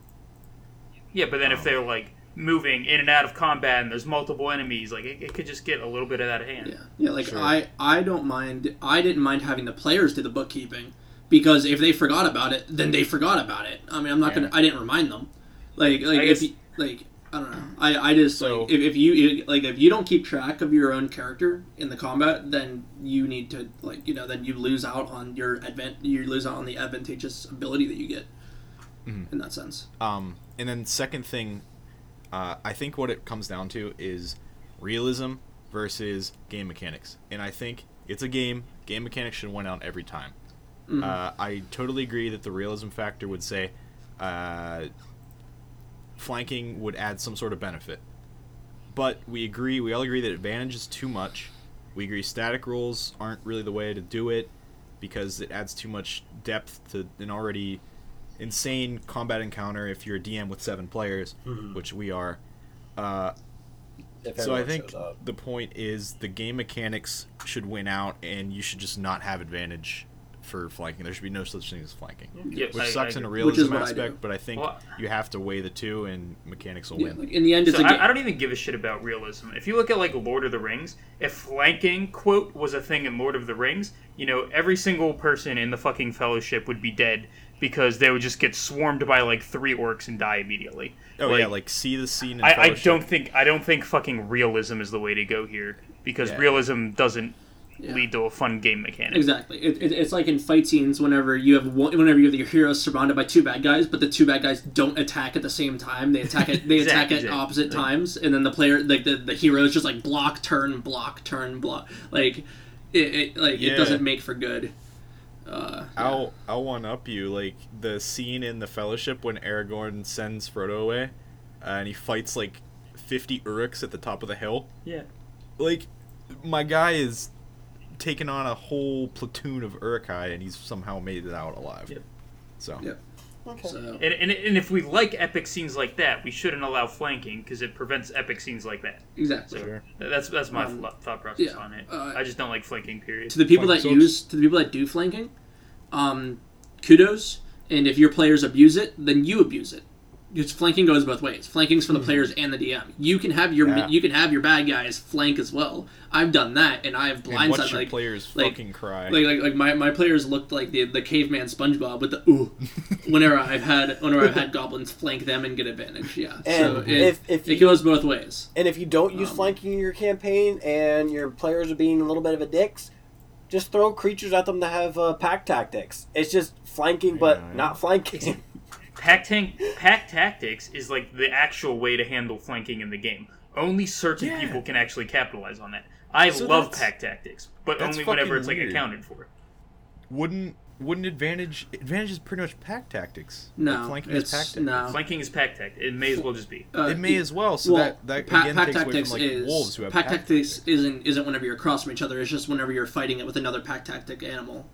Yeah, but then if Um, they're like moving in and out of combat and there's multiple enemies, like it, it could just get a little bit of that hand. Yeah, yeah. Like Sure. I, I don't mind. I didn't mind having the players do the bookkeeping because if they forgot about it, then they forgot about it. I mean, I'm not Yeah. gonna. I didn't remind them. Like, like I if guess- you, like I don't know. I, I just So- like if, if you like if you don't keep track of your own character in the combat, then you need to like you know then you lose out on your advent. You lose out on the advantageous ability that you get. Mhm. In that sense. Um, and then second thing, uh, I think what it comes down to is realism versus game mechanics. And I think it's a game. Game mechanics should win out every time. Mhm. Uh, I totally agree that the realism factor would say uh, flanking would add some sort of benefit. But we agree, we all agree that advantage is too much. We agree static rules aren't really the way to do it because it adds too much depth to an already insane combat encounter if you're a DM with seven players, Mhm. which we are. Uh, so I think the point is the game mechanics should win out, and you should just not have advantage for flanking. There should be no such thing as flanking, Yeah, which I- sucks I in a agree. Which is realism what I aspect. But I think Well- you have to weigh the two, and mechanics will Yeah, win. like in the end, it's So a game. I, I don't even give a shit about realism. If you look at like Lord of the Rings, if flanking quote was a thing in Lord of the Rings, you know every single person in the fucking Fellowship would be dead because they would just get swarmed by like three orcs and die immediately. oh yeah, like see the scene. In I, I don't think I don't think fucking realism is the way to go here because Yeah. realism doesn't Yeah. lead to a fun game mechanic. Exactly. It, it, it's like in fight scenes whenever you have one, whenever you have your heroes surrounded by two bad guys, but the two bad guys don't attack at the same time. They attack at they attack Exactly, at exactly. opposite times, and then the player like the, the hero is just like block, turn, block, turn, block. Like it, it like Yeah. it doesn't make for good. Uh, I'll I'll one up you like the scene in the Fellowship when Aragorn sends Frodo away, uh, and he fights like fifty Uruks at the top of the hill. Yeah. Like, my guy is taking on a whole platoon of Uruk-hai, and he's somehow made it out alive. Yep. So Yep. Okay. so And, and, and if we like epic scenes like that, we shouldn't allow flanking because it prevents epic scenes like that. exactly. So Sure. that's that's my Um, thought process yeah, on it. uh, I just don't like flanking. Period. to the people that Flanking use to the people that do flanking, um, kudos. And if your players abuse it, then you abuse it. Because flanking goes both ways. Flanking's for the players and the DM. You can have your. Yeah. you can have your bad guys flank as well. I've done that, and I've and watch blindsided your like, players like- fucking cry. like like like my, my players looked like the the caveman SpongeBob with the ooh. whenever I've had whenever I've had goblins flank them and get advantage, yeah. so And it, if- if it goes both ways. And if you don't use Um, flanking in your campaign and your players are being a little bit of a dicks, just throw creatures at them that have uh, pack tactics. It's just flanking, but Yeah, yeah. not flanking. Pack tank pack tactics is like the actual way to handle flanking in the game. Only certain Yeah. people can actually capitalize on that. I So love pack tactics, but only whenever it's like weird. accounted for. wouldn't wouldn't advantage advantage is pretty much pack tactics. No, like flanking is it's pack tactics. no. Flanking is pack tact. It may as well just be. Uh, It may as well. So well, that that pa- again pack takes away tactics from like is wolves who have pack pack tactics isn't isn't whenever you're across from each other. It's just whenever you're fighting it with another pack tactic animal.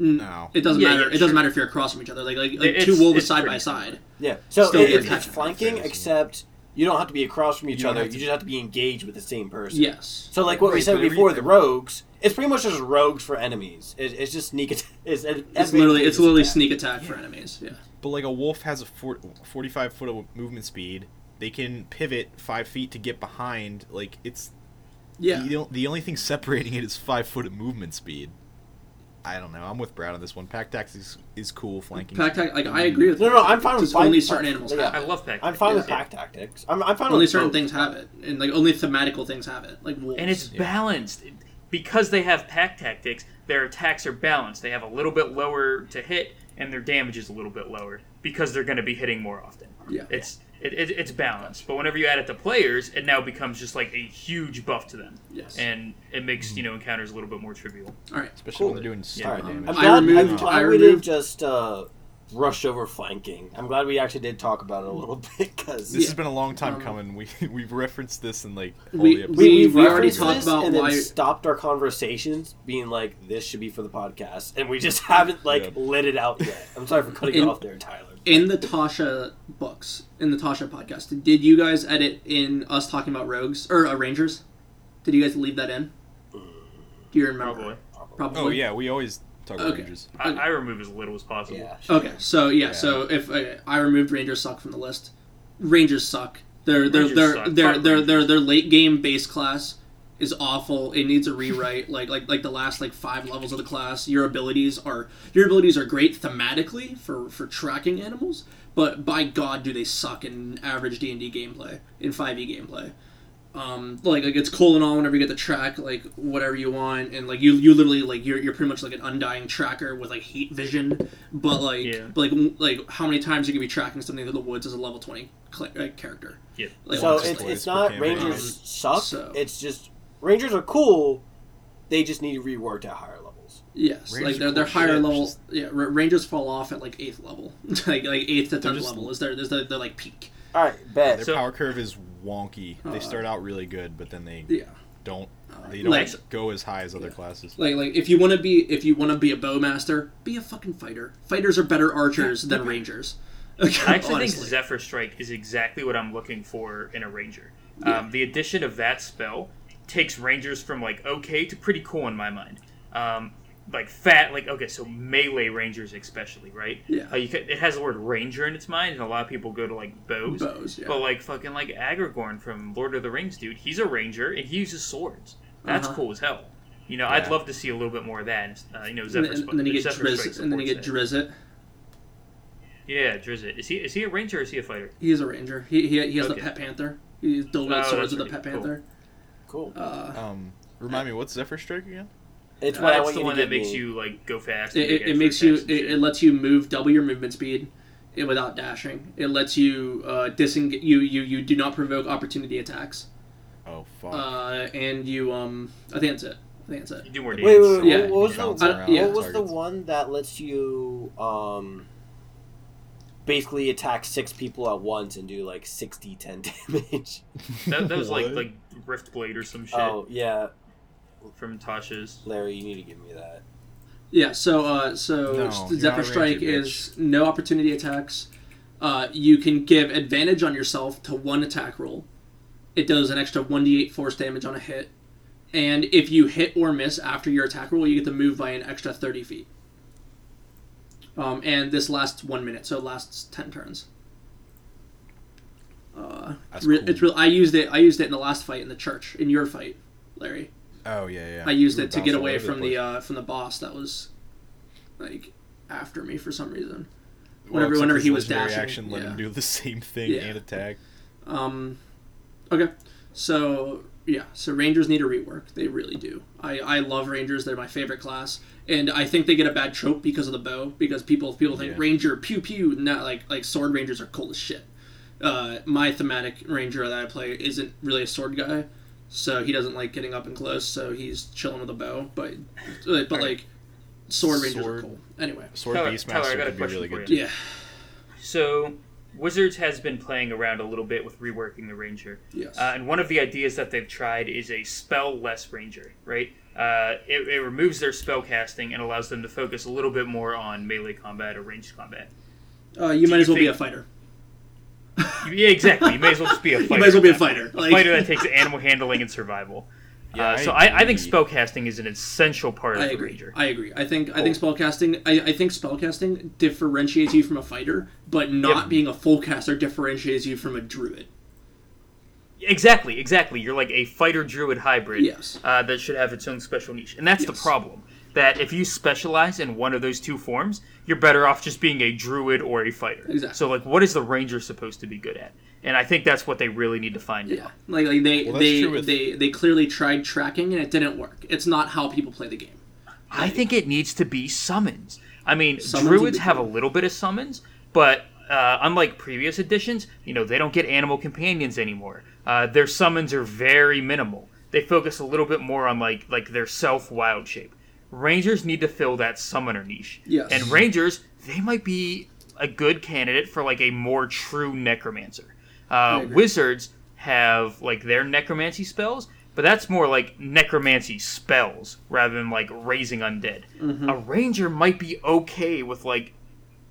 N- No. It doesn't Yeah, matter. yeah, it doesn't sure. matter if you're across from each other. Like like, like It's- two wolves it's side pretty by similar. side. yeah. So Still it, it's, it's tactics. flanking, except you don't have to be across from each You don't other. have You to- just have to be engaged with the same person. Yes. So like what we Right, said but before, the rogues. It's pretty much just rogues for enemies. It, it's just sneak. At- it's, It's literally it's literally attack. sneak attack for enemies. Yeah. But like a wolf has a four, 45 foot of movement speed. They can pivot five feet to get behind. Like it's Yeah. the, the only thing separating it is five foot of movement speed. I don't know. I'm with Brad on this one. Pack tactics is, is cool. Flanking. Pack tac like I agree with No, you. no, I'm fine with Just flank- only certain animals yeah. have I love pack. I'm fine with Yeah. pack tactics. I'm, I'm fine Only with certain both. things have it, and like only thematical things have it, like wolves. and it's Yeah. balanced because they have pack tactics. Their attacks are balanced. They have a little bit lower to hit, and their damage is a little bit lower because they're going to be hitting more often. yeah. It's it, it, it's balanced, but whenever you add it to players, it now becomes just like a huge buff to them, Yes. and it makes you know encounters a little bit more trivial. All right. Especially Cool. when they're doing Yeah. damage. I'm I glad, removed- I'm glad I we didn't removed- just uh, rush over flanking. I'm glad we actually did talk about it a little bit because This Yeah. has been a long time Um, coming. We we've referenced this in like all We- the episodes. we, we- we've already talked about and then stopped our conversations being like this should be for the podcast and we just haven't like Yep. lit it out yet i'm sorry for cutting In- you off there tyler In the Tasha books, in the Tasha podcast, did you guys edit in us talking about rogues or uh, rangers? Did you guys leave that in? Do you remember? Probably. Probably. Oh yeah, we always talk about Okay. rangers. I, I remove as little as possible. yeah Okay, so yeah, Yeah. so if uh, I removed Rangers suck from the list, Rangers suck Their their Rangers their suck. their Fuck their, their Rangers. their late game base class is awful. It needs a rewrite. like like like the last like five levels of the class, your abilities are your abilities are great thematically for for tracking animals, but by God, do they suck in average D and D gameplay in five E gameplay. Um, like like it's cool and all whenever you get to track like whatever you want and like you you literally like you're, you're pretty much like an undying tracker with like heat vision but like Yeah. but, like like how many times are you can be tracking something through the woods as a level 20 cl- uh, character Yeah. like so it's, it's not campaign. Rangers suck. So- It's just Rangers are cool. They just need reworked at higher levels. Yes, Rangers like they're, are they're cool higher shit, level. just- Yeah, ra- Rangers fall off at like eighth level, like like eighth to tenth just- level is their is their, their like peak. All right, bet. Their So- power curve is wonky. Uh, They start out really good, but then they Yeah, don't. They don't Like- go as high as other classes. like like if you want to be if you want to be a bowmaster, be a fucking fighter. Fighters are better archers than rangers. I actually Honestly. think Zephyr Strike is exactly what I'm looking for in a ranger. Yeah. Um, the addition of that spell takes rangers from like okay to pretty cool in my mind. Um, like fat, like okay, so melee rangers especially, right? Yeah. Uh, could, it has the word ranger in its mind, and a lot of people go to like bows. Bows, yeah. But like fucking like Aragorn from Lord of the Rings, dude, he's a ranger and he uses swords. That's Uh-huh. cool as hell. You know, I'd love to see a little bit more of that. Uh, you know, and, Zephyr, then- Sp- and then you get Drizzt, and then you get Drizzt. Yeah, Drizzt. Is he is he a ranger or is he a fighter? He's a ranger. He he, he has Okay. the pet panther. He's dual Oh, swords with the pet Cool. panther. Cool. Uh, Um, remind me, what's Zephyr Strike again? It's Uh, what I that's want the you one to that makes me. you like go fast. it, it, it makes you it, it lets you move double your movement speed without dashing. It lets you uh, diseng- you, you you do not provoke opportunity attacks. Oh fuck. Uh, and you um I think that's it. I think that's it. You do more damage. Wait, wait, wait. Yeah. What was the Bounce what, what was the one that lets you um basically attack six people at once and do like 60 10 damage? That, that was like What? like Rift Blade or some shit Oh yeah, from Tasha's. Larry, you need to give me that. Yeah. So uh so No, Zephyr Strike ranger, is no opportunity attacks. Uh, you can give advantage on yourself to one attack roll. It does an extra one d eight force damage on a hit, and if you hit or miss after your attack roll, you get to move by an extra thirty feet. Um, and this lasts one minute, so it lasts ten turns. Uh, That's re- cool. It's real. I used it. I used it in the last fight in the church. In your fight, Larry. oh yeah, yeah. I used You it to get away from the place. uh, from the boss that was like after me for some reason. Well, whenever- whenever he was legendary dashing, action let him do the same thing Yeah. and attack. Um, okay, so yeah, so Rangers need a rework. They really do. I, I love Rangers. They're my favorite class, and I think they get a bad trope because of the bow. Because people people think Yeah. Ranger pew pew. Not like like sword Rangers are cool as shit. Uh, my thematic Ranger that I play isn't really a sword guy, so he doesn't like getting up and close. So he's chilling with a bow. But but Alright. like sword Rangers are cool. Anyway, Sword Tyler- Beastmaster Tyler, I got a would be really good. you. yeah, So, Wizards has been playing around a little bit with reworking the Ranger. yes, Uh, and one of the ideas that they've tried is a spell-less Ranger, right? Uh, it, it removes their spell casting and allows them to focus a little bit more on melee combat or ranged combat. uh, you might do as you well be a fighter. Yeah, exactly. You may as well just be a fighter. You might as well be a at that point. fighter. A fighter that takes animal handling and survival. Yeah, uh, I so I, I think spellcasting is an essential part of I the agree. Ranger. I agree. I think I think spellcasting I, I think spellcasting differentiates you from a fighter, but not Yep. being a full caster differentiates you from a druid. Exactly, exactly. You're like a fighter druid hybrid. Yes. Uh, that should have its own special niche, and that's the problem. That if you specialize in one of those two forms, you're better off just being a druid or a fighter. Exactly. So, like, what is the ranger supposed to be good at? And I think that's what they really need to find Yeah. out. Like like they Well, they, with- they they clearly tried tracking and it didn't work. It's not how people play the game. I think it needs to be summons. I mean, Summons druids be have a little bit of summons, but uh, unlike previous editions, you know, they don't get animal companions anymore. Uh, their summons are very minimal. They focus a little bit more on like like their self wild shape. Rangers need to fill that summoner niche. Yes. And rangers, they might be a good candidate for like a more true necromancer. Uh, wizards have like their necromancy spells, but that's more like necromancy spells rather than like raising undead. Mm-hmm. A ranger might be okay with like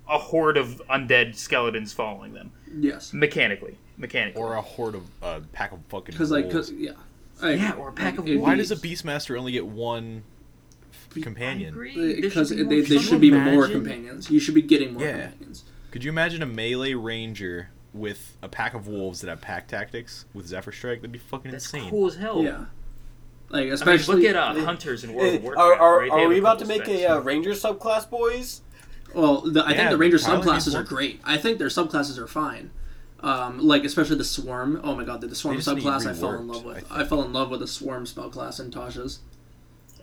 a horde of undead skeletons following them Yes. mechanically. Mechanically. Or a horde of a uh, pack of fucking. Because like cause, yeah. I Yeah, or a pack of Why does a Beastmaster only get one f- companion? because they, they they should be more companions. You should be getting more Yeah. companions. Could you imagine a melee ranger with a pack of wolves that have pack tactics with Zephyr Strike, that'd be fucking That's insane. cool as hell. Yeah. Like I mean, especially look at uh, hunters in World of Eh, Warcraft. Are, are, right? They are we about to make specs. a uh, ranger subclass, boys? Well, the, I Yeah, think the ranger subclasses are great. I think their subclasses are fine. Um, like especially the swarm. Oh my god, the, the swarm They just subclass I fell in love with. I I, fell in love with the swarm spell class in Tasha's.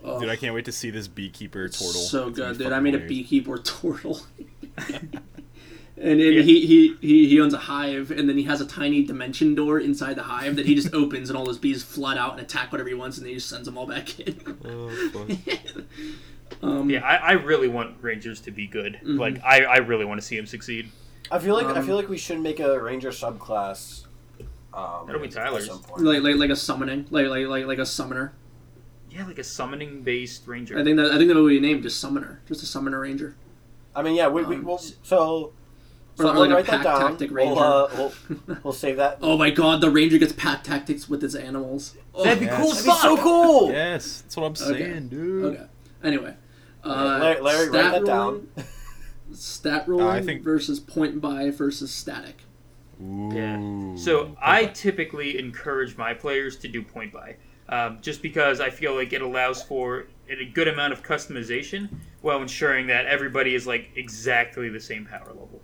Oh, Dude, I can't wait to see this beekeeper it's turtle. so It's good, dude. I fucking made a beekeeper turtle. and and Yeah. he, he, he, he owns a hive, and then he has a tiny dimension door inside the hive that he just opens, and all those bees flood out and attack whatever he wants, and then he just sends them all back in. Oh, um, Yeah, I, I really want Rangers to be good. Mhm. Like, I, I really want to see him succeed. I feel like I Um, feel like we should make a ranger subclass. Um, That'll be at Tyler's. like, like like a summoning, like like like like a summoner. Yeah, like a summoning based Ranger. I think that I think that would be named just summoner, just a summoner ranger. I mean, yeah, we, we Um, we'll, so. Or So like a write that pack down. tactic We'll, ranger. uh, we'll, we'll save that. oh my god, the ranger gets pat tactics with his animals. Oh, That'd be Yes. cool as That'd be so cool. yes, that's what I'm Okay. saying, dude. Okay. Anyway, uh, Larry, Larry write stat that rolling, down. Stat rolling I think- versus point buy versus static. Ooh. Yeah. So I typically encourage my players to do point buy, um, just because I feel like it allows for a good amount of customization while ensuring that everybody is like exactly the same power level.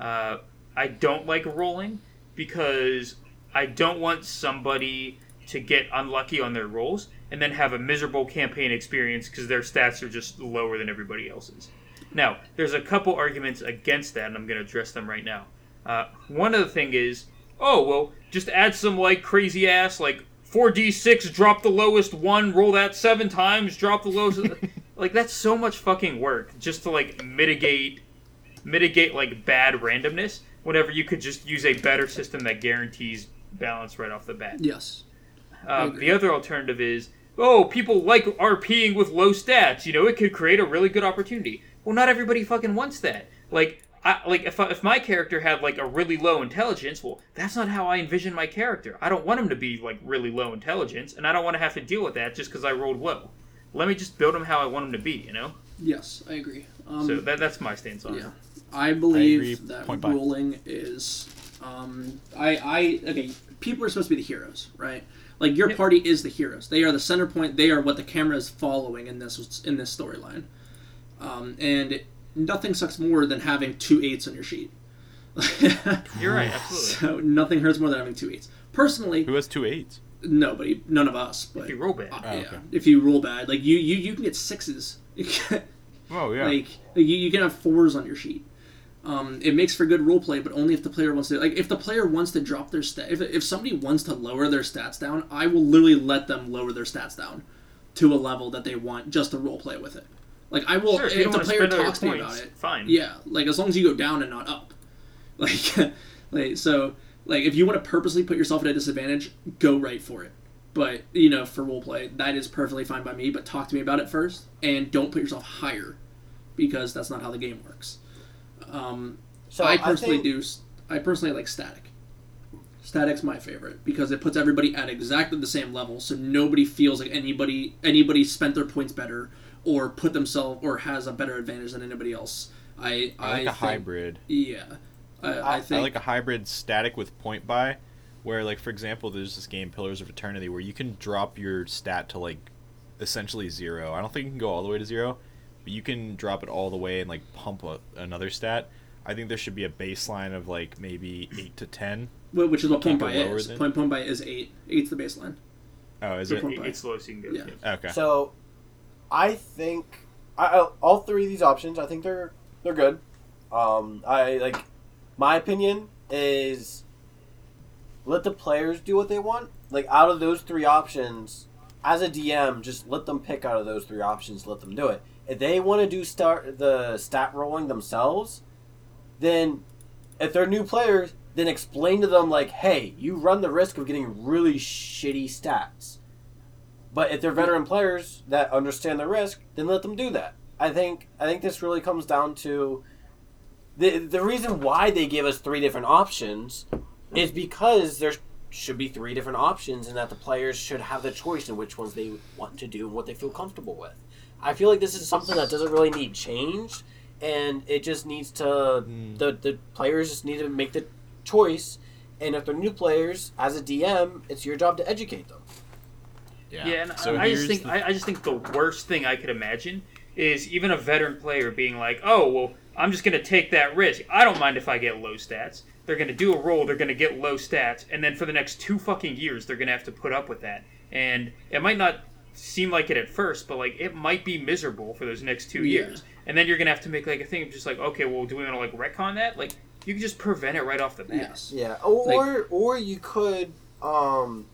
Uh, I don't like rolling because I don't want somebody to get unlucky on their rolls and then have a miserable campaign experience because their stats are just lower than everybody else's. Now, there's a couple arguments against that, and I'm going to address them right now. Uh, one of the thing is, oh well, just add some like crazy ass like 4d6, drop the lowest one, roll that seven times, drop the lowest. like that's so much fucking work just to like mitigate mitigate like bad randomness. Whenever you could just use a better system that guarantees balance right off the bat. Yes. Um, the other alternative is, oh, people like RPing with low stats. You know, it could create a really good opportunity. Well, not everybody fucking wants that. Like, I, like if I, if my character had like a really low intelligence, well, that's not how I envision my character. I don't want him to be like really low intelligence, and I don't want to have to deal with that just because I rolled low. Let me just build him how I want him to be. You know. Yes, I agree. Um, so that, that's my stance on yeah. it. I believe agree. that Point buy. rolling is. Um, I, I okay. People are supposed to be the heroes, right? Like your Yep. party is the heroes. They are the center point. They are what the camera is following in this in this storyline. Um, and nothing sucks more than having two eights on your sheet. You're right, absolutely. So nothing hurts more than having two eights. Personally, Who has two eights? nobody, none of us. But If you roll bad, uh, Oh, yeah, okay. if you roll bad, like you, you, you can get sixes. Oh yeah. Like, like you, you can have fours on your sheet. Um, it makes for good role play, but only if the player wants to. Like, if the player wants to drop their stat, if, if somebody wants to lower their stats down, I will literally let them lower their stats down to a level that they want just to role play with it. Like, I will sure. If, if, the don't want to player spend all your talks to me about it. fine. Yeah, like as long as you go down and not up. Like, like so, like if you want to purposely put yourself at a disadvantage, go right for it. But you know, for role play, that is perfectly fine by me. But talk to me about it first, and don't put yourself higher, because that's not how the game works. Um, So I personally think- do. I personally like static. Static's my favorite because it puts everybody at exactly the same level, so nobody feels like anybody anybody spent their points better or put themselves or has a better advantage than anybody else. I I like a hybrid. Yeah, I, I, I- think I like a hybrid static with point buy, where like for example, there's this game Pillars of Eternity where you can drop your stat to like essentially zero. I don't think you can go all the way to zero, but you can drop it all the way and like pump a, another stat. I think there should be a baseline of like maybe eight to ten. which is what point buy by it is. than- Point point buy is eight. Eight's the baseline. Oh, is Good it? point. It- It's low, so you can go. Yeah. yeah. Okay. So, I think I, I, all three of these options. I think they're they're good. Um, I like my opinion is let the players do what they want. Like out of those three options, as a DM, just let them pick out of those three options. Let them do it. If they want to do start the stat rolling themselves, then if they're new players, then explain to them like, hey, you run the risk of getting really shitty stats. But if they're veteran players that understand the risk, then let them do that. I think I think this really comes down to the the reason why they give us three different options is because there should be three different options and that the players should have the choice in which ones they want to do and what they feel comfortable with. I feel like this is something that doesn't really need changed and it just needs to Mm. the the players just need to make the choice. And if they're new players, as a DM, it's your job to educate them. Yeah, and So I, I just think the- I, I just think the worst thing I could imagine is even a veteran player being like, "Oh, well, I'm just going to take that risk. I don't mind if I get low stats. They're going to do a roll. They're going to get low stats, and then for the next two fucking years, they're going to have to put up with that. And it might not seem like it at first, but like it might be miserable for those next two Yeah. years. And then you're going to have to make like a thing of just like, okay, well, do we want to like retcon that? Like you can just prevent it right off the bat. Yes. Yeah, or or you could um,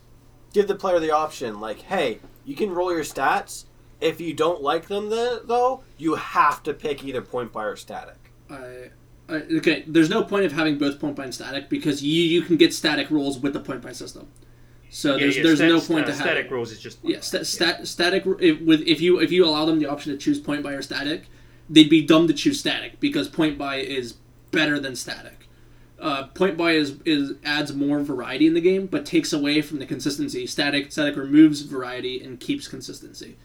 give the player the option, like, hey, you can roll your stats. If you don't like them, the, though, you have to pick either point buy or static. I, I, okay, there's no point of having both point buy and static because you you can get static rolls with the point buy system. So Yeah, there's yeah, there's stat- no point uh, to static having rules is just yeah sta- stat, static if, with if you if you allow them the option to choose point buy or static, they'd be dumb to choose static because point buy is better than static. Uh, point buy is, is adds more variety in the game, but takes away from the consistency. Static static removes variety and keeps consistency.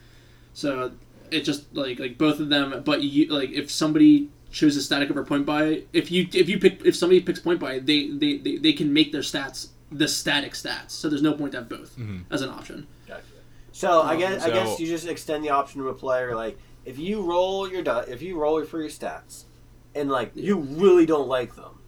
So it just like like both of them. But you like if somebody chooses static over point buy, if you if you pick if somebody picks point buy, they they, they, they can make their stats the static stats. So there's no point to have both as an option. So I guess I guess you just extend the option to a player, like if you roll your di- if you roll for your stats, and like you really don't like them,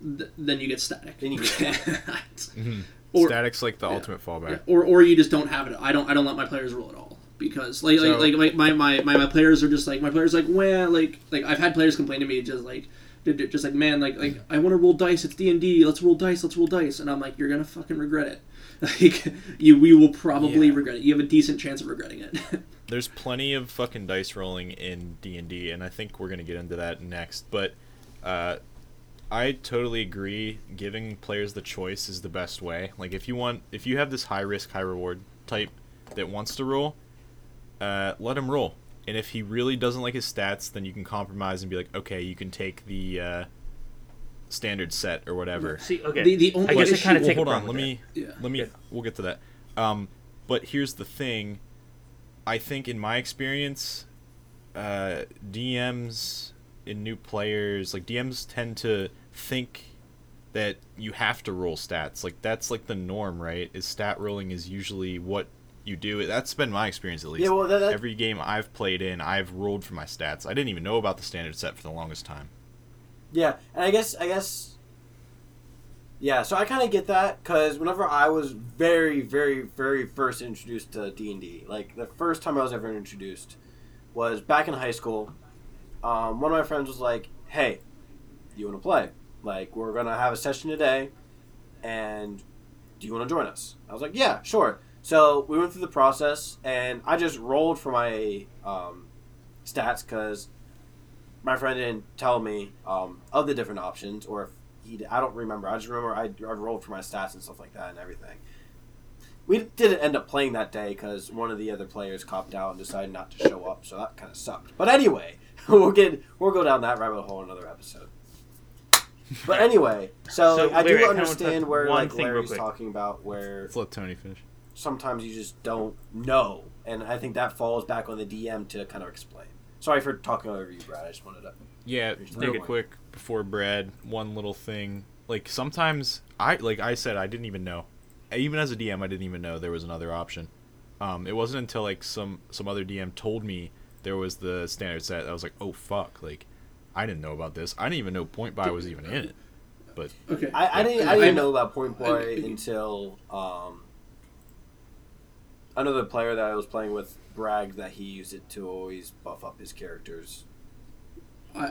Th- then you get static. Then you get Or- Static's like the ultimate fallback. or or you just don't have it. I don't I don't let my players roll at all because like So- like, like my, my, my, my players are just like my players are like well like like I've had players complain to me just like ju- ju- just like man like like I want to roll dice. It's D and D. Let's roll dice. Let's roll dice. And I'm like you're gonna fucking regret it. Like you we will probably Yeah. regret it. You have a decent chance of regretting it. There's plenty of fucking dice rolling in D and D, and I think we're gonna get into that next. But uh, I totally agree. Giving players the choice is the best way. Like if you want, if you have this high risk, high reward type that wants to roll, uh, let him roll. And if he really doesn't like his stats, then you can compromise and be like, okay, you can take the uh, standard set or whatever. See, okay. The- the only I guess I issue- kind of Well, hold on. Let me Yeah. let me. Yeah. We'll get to that. Um, but here's the thing. I think in my experience, uh, DMs in new players, like DMs tend to think that you have to roll stats. Like that's like the norm, right? Is stat rolling is usually what you do. That's been my experience at least. Yeah, well, that- that- Every game I've played in, I've rolled for my stats. I didn't even know about the standard set for the longest time. Yeah, and I guess I guess. Yeah, so I kind of get that because whenever I was very, very, very first introduced to D and D, like the first time I was ever introduced, was back in high school. Um, one of my friends was like, "Hey, you want to play? Like, we're gonna have a session today, and do you want to join us?" I was like, "Yeah, sure." So we went through the process, and I just rolled for my um, stats because my friend didn't tell me um, of the different options, or if he, I don't remember. I just remember I, I rolled for my stats and stuff like that and everything. We didn't end up playing that day because one of the other players copped out and decided not to show up, so that kind of sucked. But anyway, we'll get we'll go down that rabbit hole in another episode. But anyway, so, So, like, I Larry, I do kinda understand touch where one like thing real Larry's talking about where Let's let Tony finish. sometimes you just don't know, and I think that falls back on the DM to kind of explain. Sorry for talking over you, Brad. I just wanted to. Yeah, Just real real quick before Brad, one little thing. Like sometimes I like I said I didn't even know. Even as a DM, I didn't even know there was another option. Um, it wasn't until like some some other DM told me there was the standard set. I was like, oh fuck! Like I didn't know about this. I didn't even know point buy was even in it. But okay I, I didn't. I I- didn't know about point Buy boy until um, another player that I was playing with bragged that he used it to always buff up his characters.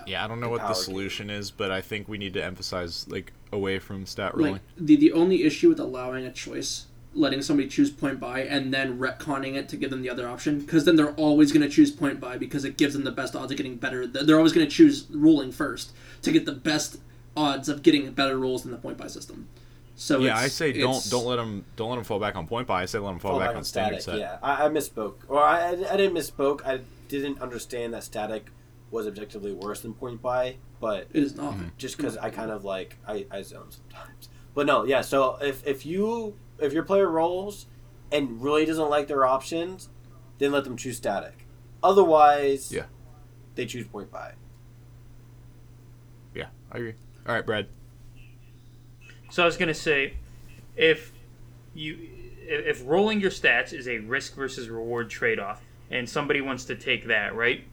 yeah, I don't know The what the power solution is, but I think we need to emphasize like away from stat like rolling. the the only issue with allowing a choice letting somebody choose point buy and then retconning it to give them the other option because then they're always going to choose point buy because it gives them the best odds of getting better they're always going to choose ruling first to get the best odds of getting better rules than the point buy system so yeah, it's- I say don't don't let them don't let them fall back on point buy. I say let them fall, back, on static, set. Yeah, I, I misspoke, or I, I, I didn't misspoke. I didn't understand that static was objectively worse than point buy, but it is not Mm-hmm. just because I kind of like I, I zone sometimes. But no, yeah. So if if you if your player rolls and really doesn't like their options, then let them choose static. Otherwise, Yeah. they choose point buy. Yeah, I agree. All right, Brad. So I was gonna say, if you if if rolling your stats is a risk versus reward trade off, and somebody wants to take that, right?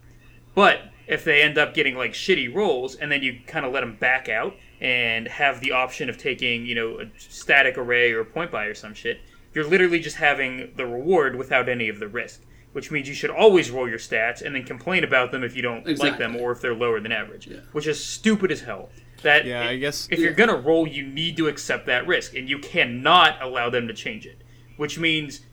But if they end up getting like shitty rolls, and then you kind of let them back out and have the option of taking, you know, a static array or a point buy or some shit, you're literally just having the reward without any of the risk. Which means you should always roll your stats and then complain about them if you don't like them or if they're lower than average. Yeah. Which is stupid as hell. That Yeah, I guess- if you're gonna roll, you need to accept that risk, and you cannot allow them to change it. Which means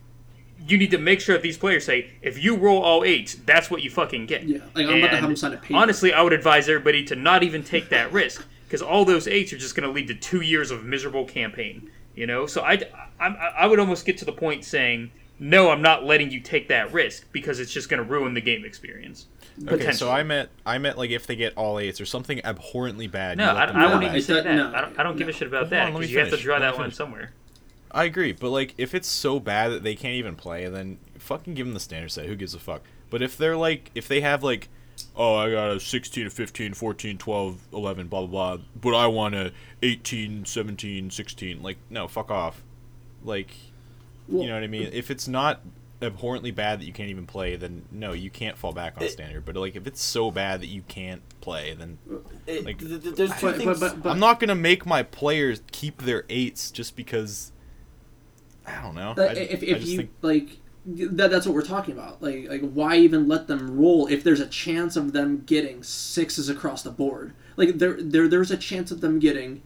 you need to make sure that these players say, if you roll all eights, that's what you fucking get. Yeah, like, I'm about to have them sign a paper. Honestly, I would advise everybody to not even take that risk because all those eights are just going to lead to two years of miserable campaign. You know, so I, I, I would almost get to the point saying, no, I'm not letting you take that risk because it's just going to ruin the game experience. Okay, so I meant I meant like if they get all eights or something abhorrently bad. No, you I, them I go won't even say does- that. no, I don't, I don't give a shit about Hold that on, let me because you have to draw Let that line finish. somewhere. I agree, but like if it's so bad that they can't even play, then fucking give them the standard set. Who gives a fuck? But if they're like, if they have like, oh, I got a 16, a 15, 14, 12, 11, blah, blah, blah, but I want a 18, 17, 16, like, no, fuck off. Like, Well, you know what I mean? If it's not abhorrently bad that you can't even play, then no, you can't fall back on It- standard. But like, if it's so bad that you can't play, then It, Like- th- th- there's two But, things. but, but, but I'm not gonna make my players keep their eights just because. I don't know. That- I- if, if just you think- like that, that's what we're talking about. Like like why even let them roll if there's a chance of them getting sixes across the board? Like there there there's a chance of them getting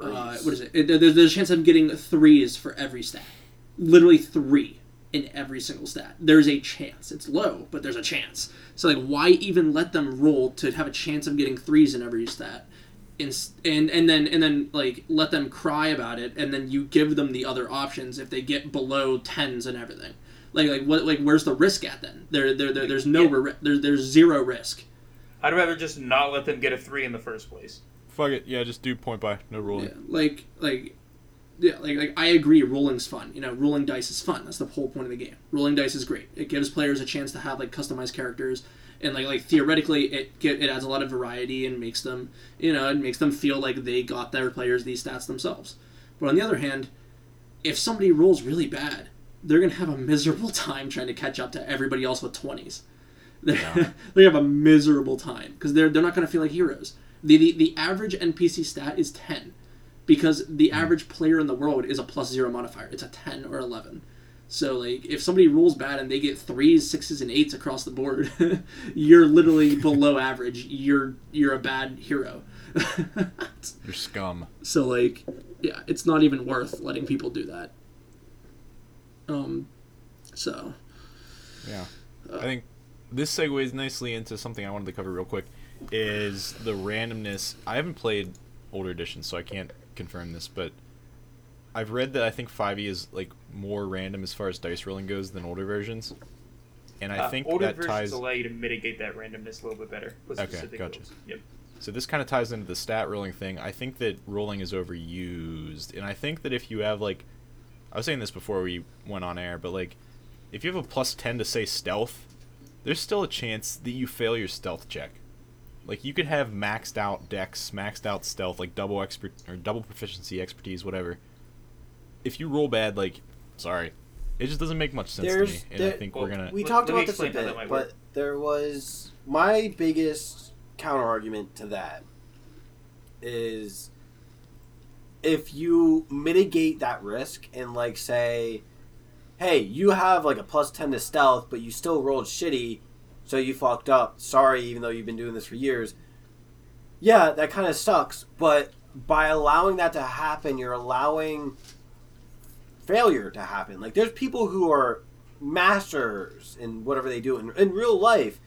uh, what is it? it there- there's a chance of them getting threes for every stat. Literally three in every single stat. There's a chance. It's low but there's a chance. So like why even let them roll to have a chance of getting threes in every stat and and and then and then like let them cry about it and then you give them the other options if they get below tens and everything. Like like what like where's the risk at then? There there, there there's no Yeah. ri- there's there's zero risk. I'd rather just not let them get a three in the first place. fuck it. Yeah, just do point buy no ruling. yeah, like like yeah like, like i agree rolling's fun. You know rolling dice is fun. That's the whole point of the game. Rolling dice is great. It gives players a chance to have like customized characters and like like theoretically it get, it adds a lot of variety and makes them you know it makes them feel like they got their players these stats themselves. But on the other hand if somebody rolls really bad they're gonna have a miserable time trying to catch up to everybody else with 20s they're, Yeah. they have a miserable time because they're, they're not going to feel like heroes. The, the, the average npc stat is 10 because the hmm. average player in the world is a plus zero modifier. It's a 10 or 11 so like if somebody rolls bad and they get threes sixes and eights across the board you're literally below average you're you're a bad hero You're scum. so like yeah it's not even worth letting people do that um so Yeah. I think this segues nicely into something I wanted to cover real quick. Is the randomness? I haven't played older editions, so I can't confirm this, but I've read that I think 5e is like more random as far as dice rolling goes than older versions, and I Uh, think older that versions ties. allow you to mitigate that randomness a little bit better Okay, gotcha. rules. Yep. So this kind of ties into the stat rolling thing. I think that rolling is overused, and I think that if you have like, I was saying this before we went on air, but like, if you have a plus ten to say stealth, there's still a chance that you fail your stealth check. Like you could have maxed out dex, maxed out stealth, like double expert or double proficiency, expertise, whatever. If you roll bad, like, sorry, it just doesn't make much sense to me, and there- I think well, we're gonna. we Let- talked let about this a bit, but work. there was my biggest counter argument to that is if you mitigate that risk and like say, hey, you have like a plus ten to stealth, but you still rolled shitty, so you fucked up. Sorry, even though you've been doing this for years. Yeah, that kind of sucks, but by allowing that to happen, you're allowing failure to happen. Like there's people who are masters in whatever they do in, in real life.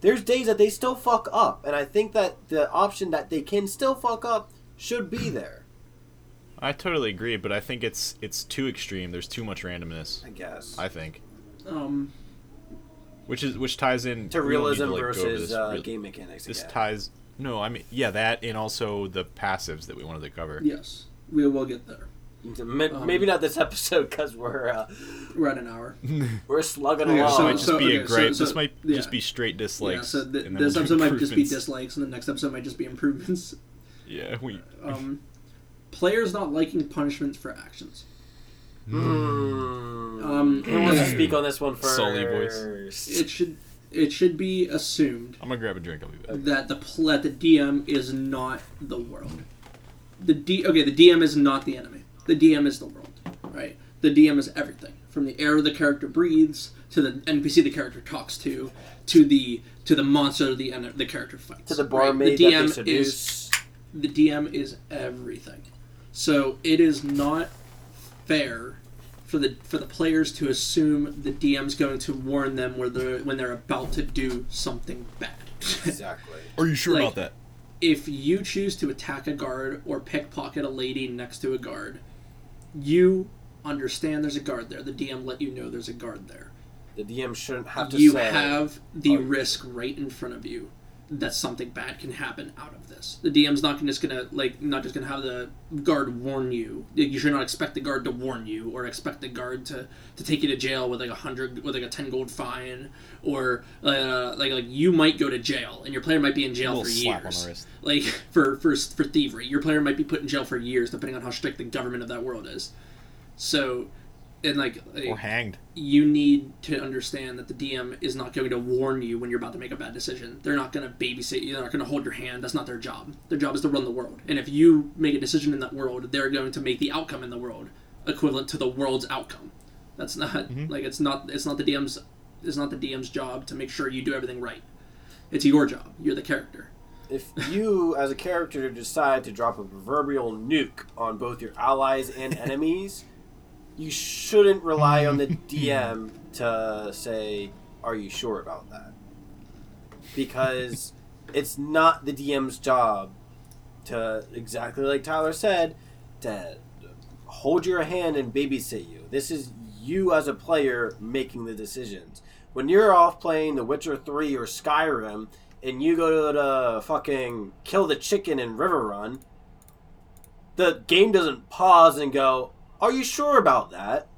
There's days that they still fuck up, and I think that the option that they can still fuck up should be there. I totally agree, but I think it's it's too extreme. There's too much randomness. I guess I think. um Which is which ties in to we don't realism like, versus this uh, real- game mechanics. This again. ties. No, I mean yeah, that and also the passives that we wanted to cover. yes we will get there Ma- Maybe not this episode because we're uh, we're at an hour we're slugging along. this so- might just so- be a okay, so- gripe. so- this might yeah. just be straight dislikes. Yeah, so th- this we'll episode might just be dislikes, and the next episode might just be improvements. Yeah, we. Um, players not liking punishments for actions. Hmm. Um, Who wants to speak on this one first? Sully voice. It should it should be assumed I'm gonna grab a drink. I'll be back. that the pl- that the DM is not the world. The D okay, the DM is not the enemy. The DM is the world, right? The DM is everything from the air the character breathes to the NPC the character talks to, to the to the monster the the character fights. To the right? barmaid the that they DM is seduce. the DM is everything. So it is not fair for the for the players to assume the DM's going to warn them where they're when they're about to do something bad. Exactly. Are you sure like- about that? if you choose to attack a guard or pickpocket a lady next to a guard, you understand there's a guard there. The DM let you know there's a guard there. The DM shouldn't have to You say. have the Oh. risk right in front of you that something bad can happen out of this. The DM's not just gonna like not just gonna have the guard warn you. You should not expect the guard to warn you or expect the guard to, to take you to jail with like a hundred with like a ten gold fine or uh, like like you might go to jail and your player might be in jail for years like for, for for thievery. Your player might be put in jail for years, depending on how strict the government of that world is. So, and like, like, Or hanged. you need to understand that the DM is not going to warn you when you're about to make a bad decision. They're not going to babysit you. They're not going to hold your hand. That's not their job. Their job is to run the world. And if you make a decision in that world, they're going to make the outcome in the world equivalent to the world's outcome. That's not mm-hmm. like it's not it's not the DM's it's not the DM's job to make sure you do everything right. It's your job. You're the character. If you, as a character, decide to drop a proverbial nuke on both your allies and enemies, you shouldn't rely on the DM to say, Are you sure about that? Because it's not the DM's job to, exactly like Tyler said, to hold your hand and babysit you. This is you as a player making the decisions. When you're off playing The Witcher 3 or Skyrim, and you go to the fucking kill the chicken in River Run, the game doesn't pause and go, Are you sure about that?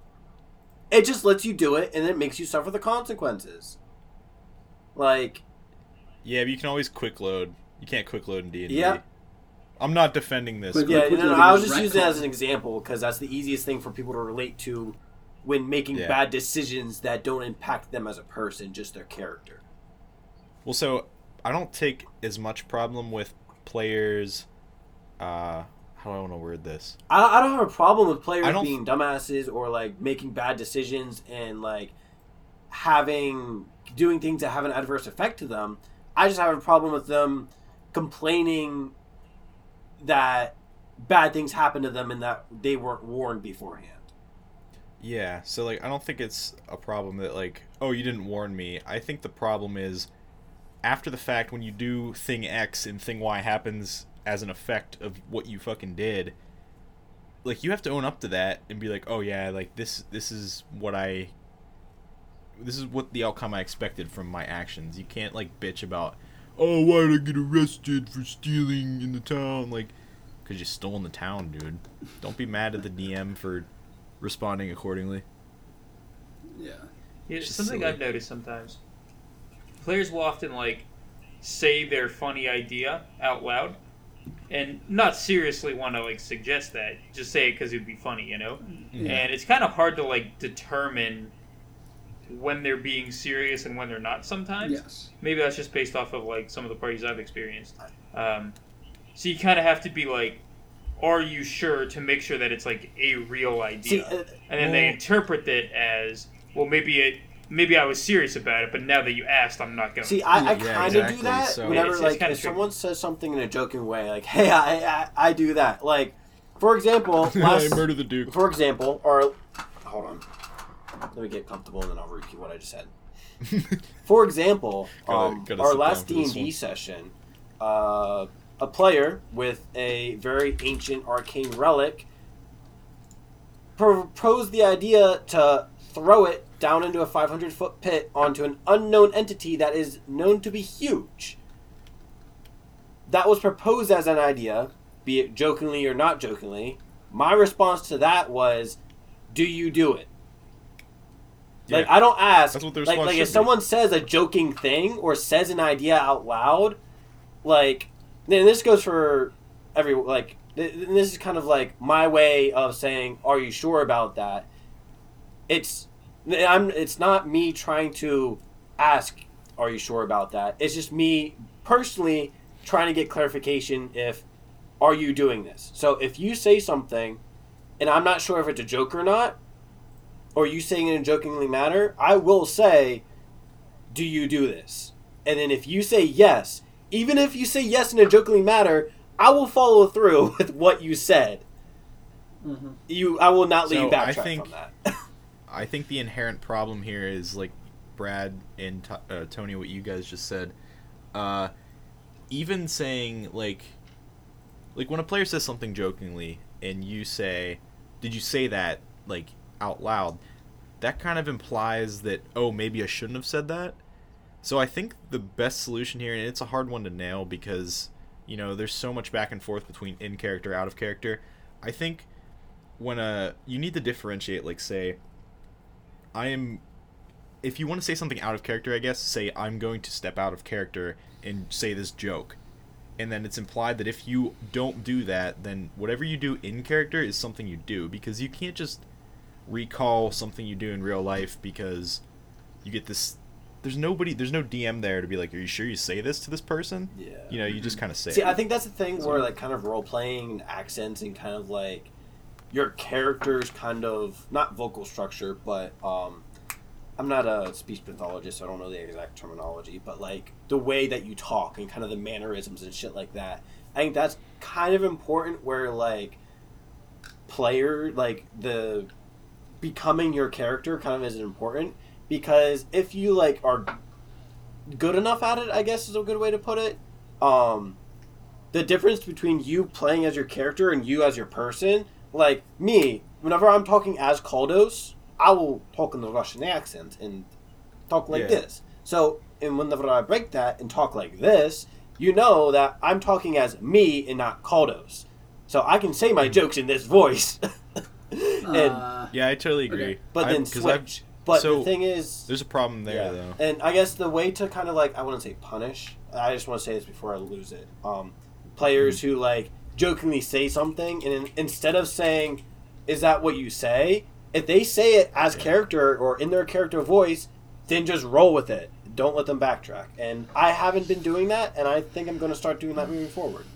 It just lets you do it and it makes you suffer the consequences. Like, Yeah, but you can always quick load. You can't quick load in D and D. Yeah. I'm not defending this. Quick yeah, quick no, no, I was just using it as an example because that's the easiest thing for people to relate to when making Yeah. bad decisions that don't impact them as a person, just their character. Well, so I don't take as much problem with players. Uh, how do I want to word this? I, I don't have a problem with players being dumbasses or like making bad decisions and like having doing things that have an adverse effect to them. I just have a problem with them complaining that bad things happen to them and that they weren't warned beforehand. Yeah, so like I don't think it's a problem that like oh you didn't warn me. I think the problem is after the fact when you do thing X and thing Y happens as an effect of what you fucking did. Like you have to own up to that and be like, "Oh yeah, like this this is what I this is what the outcome I expected from my actions." You can't like bitch about, "Oh, why did I get arrested for stealing in the town?" Like cuz you stole in the town, dude. Don't be mad at the DM for responding accordingly. Yeah. Yeah, Which something silly. I've noticed sometimes. Players will often like say their funny idea out loud, and not seriously want to like suggest that. Just say it because it would be funny, you know. Yeah. And it's kind of hard to like determine when they're being serious and when they're not. Sometimes Yes. maybe that's just based off of like some of the parties I've experienced. Um, so you kind of have to be like, are you sure to make sure that it's like a real idea? See, uh, and then they interpret it as well maybe it maybe I was serious about it but now that you asked I'm not going to. See, I, I Yeah, kind of exactly, do that so- whenever, It's- it's like, kinda if someone says something in a joking way, like, "Hey, I, I, I do that." Like, for example, I last, murder the Duke. for example, or hold on, let me get comfortable and then I'll repeat what I just said. For example, Gotta- um, gotta our last D and D session, uh, a player with a very ancient arcane relic proposed the idea to throw it down into a 500 foot pit onto an unknown entity that is known to be huge. That was proposed as an idea, be it jokingly or not jokingly. My response to that was, "Do you do it?" Like I don't ask. That's what the like response like if be. someone says a joking thing or says an idea out loud, like then this goes for every like th- th- this is kind of like my way of saying, "Are you sure about that?" It's I'm it's not me trying to ask, "Are you sure about that?" It's just me personally trying to get clarification if are you doing this. So if you say something and I'm not sure if it's a joke or not, or you saying it in a jokingly manner, I will say, "Do you do this?" And then if you say yes, even if you say yes in a jokingly manner, I will follow through with what you said. Mm-hmm. You, I will not let you So, I think- from that. I think the inherent problem here is like Brad and T- uh, Tony, what you guys just said. Uh, even saying like, like when a player says something jokingly and you say, "Did you say that?" like out loud, that kind of implies that oh maybe I shouldn't have said that. So I think the best solution here, and it's a hard one to nail because you know there's so much back and forth between in character, out of character. I think when a you need to differentiate, like say, I am. If you want to say something out of character, I guess say I'm going to step out of character and say this joke, and then it's implied that if you don't do that, then whatever you do in character is something you do because you can't just recall something you do in real life because you get this. There's nobody. There's no DM there to be like, "Are you sure you say this to this person?" yeah. You know, you just mm-hmm. kind of say. See, it. I think that's the thing where like kind of role playing accents and kind of like your character's kind of not vocal structure, but um, I'm not a speech pathologist, so I don't know the exact terminology, but like the way that you talk and kind of the mannerisms and shit like that. I think that's kind of important where like player like the becoming your character kind of is important because if you like are good enough at it, I guess is a good way to put it. Um, the difference between you playing as your character and you as your person, like me, whenever I'm talking as Kaldos, I will talk in the Russian accent and talk like Yeah. this. So, and whenever I break that and talk like this, you know that I'm talking as me and not Kaldos. So I can say my jokes in this voice. and Uh, yeah, I totally agree. Okay. but I- then 'cause I've- switch. But so, the thing is, There's a problem there though. and I guess the way to kind of like I wouldn't say punish. I just want to say this before I lose it. Um, players who like jokingly say something and in, instead of saying, "Is that what you say?" If they say it as character or in their character voice, then just roll with it. Don't let them backtrack. And I haven't been doing that, and I think I'm going to start doing that moving forward.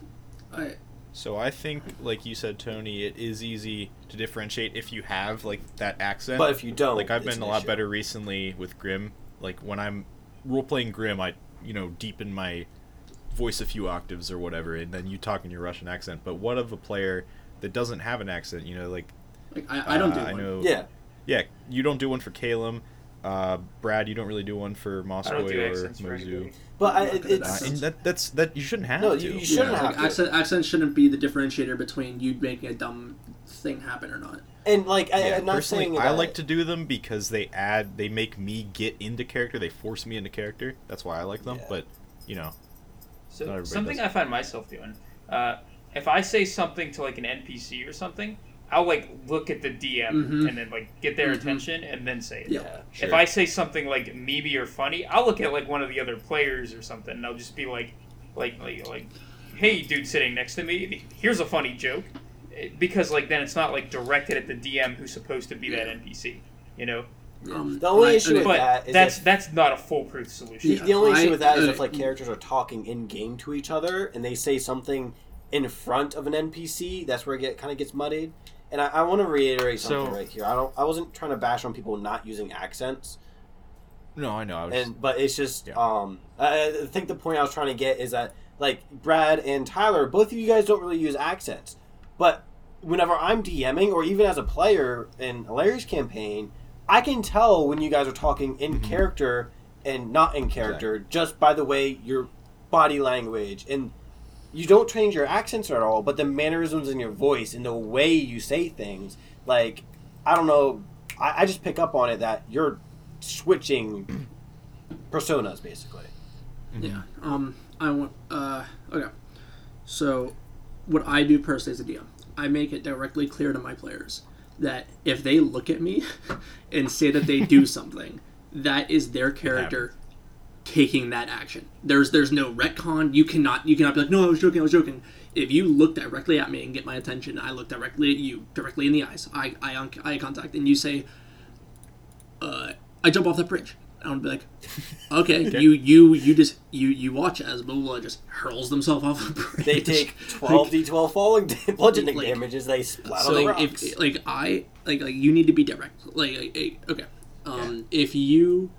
I, So I think, like you said, Tony, it is easy to differentiate if you have like that accent. But if you don't, like I've been a lot issue. better recently with Grim. Like when I'm role playing Grim, I you know deepen my voice a few octaves or whatever, and then you talk in your Russian accent. But what of a player that doesn't have an accent? You know, like like, I, I don't do uh, I one. know. Yeah, Yeah, you don't do one for Calum. Uh, Brad, you don't really do one for I don't do Moskoy or accents Mozu. but I, I'm not good at it's Uh, and that that's that you shouldn't have No, to. you- you shouldn't like, have to. accent, accent shouldn't be the differentiator between you making a dumb thing happen or not. and like I, Yeah, I'm not personally, saying I that- like to do them because they add, they make me get into character. They force me into character. That's why I like them. Yeah. But you know, Not So something. I find myself doing, uh, if I say something to like an NPC or something, I'll like look at the DM Mhm. and then like get their Mhm. attention and then say it. Yeah. Yeah. If I say something like maybe or funny, I'll look at like one of the other players or something, and I'll just be like, like, like, like, hey, dude, sitting next to me, here's a funny joke, because like then it's not like directed at the DM who's supposed to be that NPC, you know. Um, The only I- issue with But that is that's if- that's not a foolproof solution. The, Yeah, the only issue with that is uh, if like characters are talking in game to each other and they say something in front of an NPC, that's where it get kind of gets muddied. And I, I want to reiterate something So- right here. I don't. I wasn't trying to bash on people not using accents, no, I know. I was and but it's just. Yeah. Um, I, I think the point I was trying to get is that like Brad and Tyler, both of you guys don't really use accents, but whenever I'm DMing or even as a player in Larry's campaign, I can tell when you guys are talking in Mhm. character and not in character just by the way your body language and you don't change your accents at all, but the mannerisms in your voice and the way you say things, like I don't know, I, I just pick up on it that you're switching personas basically. Yeah. Um. I want. Uh. Okay. So, what I do personally as a DM, I make it directly clear to my players that if they look at me and say that they do something, that is their character taking that action. There's there's no retcon. You cannot you cannot be like, no, I was joking, I was joking. if you look directly at me and get my attention, I look directly at you, directly in the eyes, eye eye, eye contact, and you say, uh, "I jump off that bridge." I would be like, okay, Okay. you you you just you you watch as blah blah, blah just hurls themselves off the bridge. They take Like, 12 d12 falling bludgeoning Like- damage as they splat so on the like, rocks. if like I like like you need to be direct. Like, like, like, okay, um, if you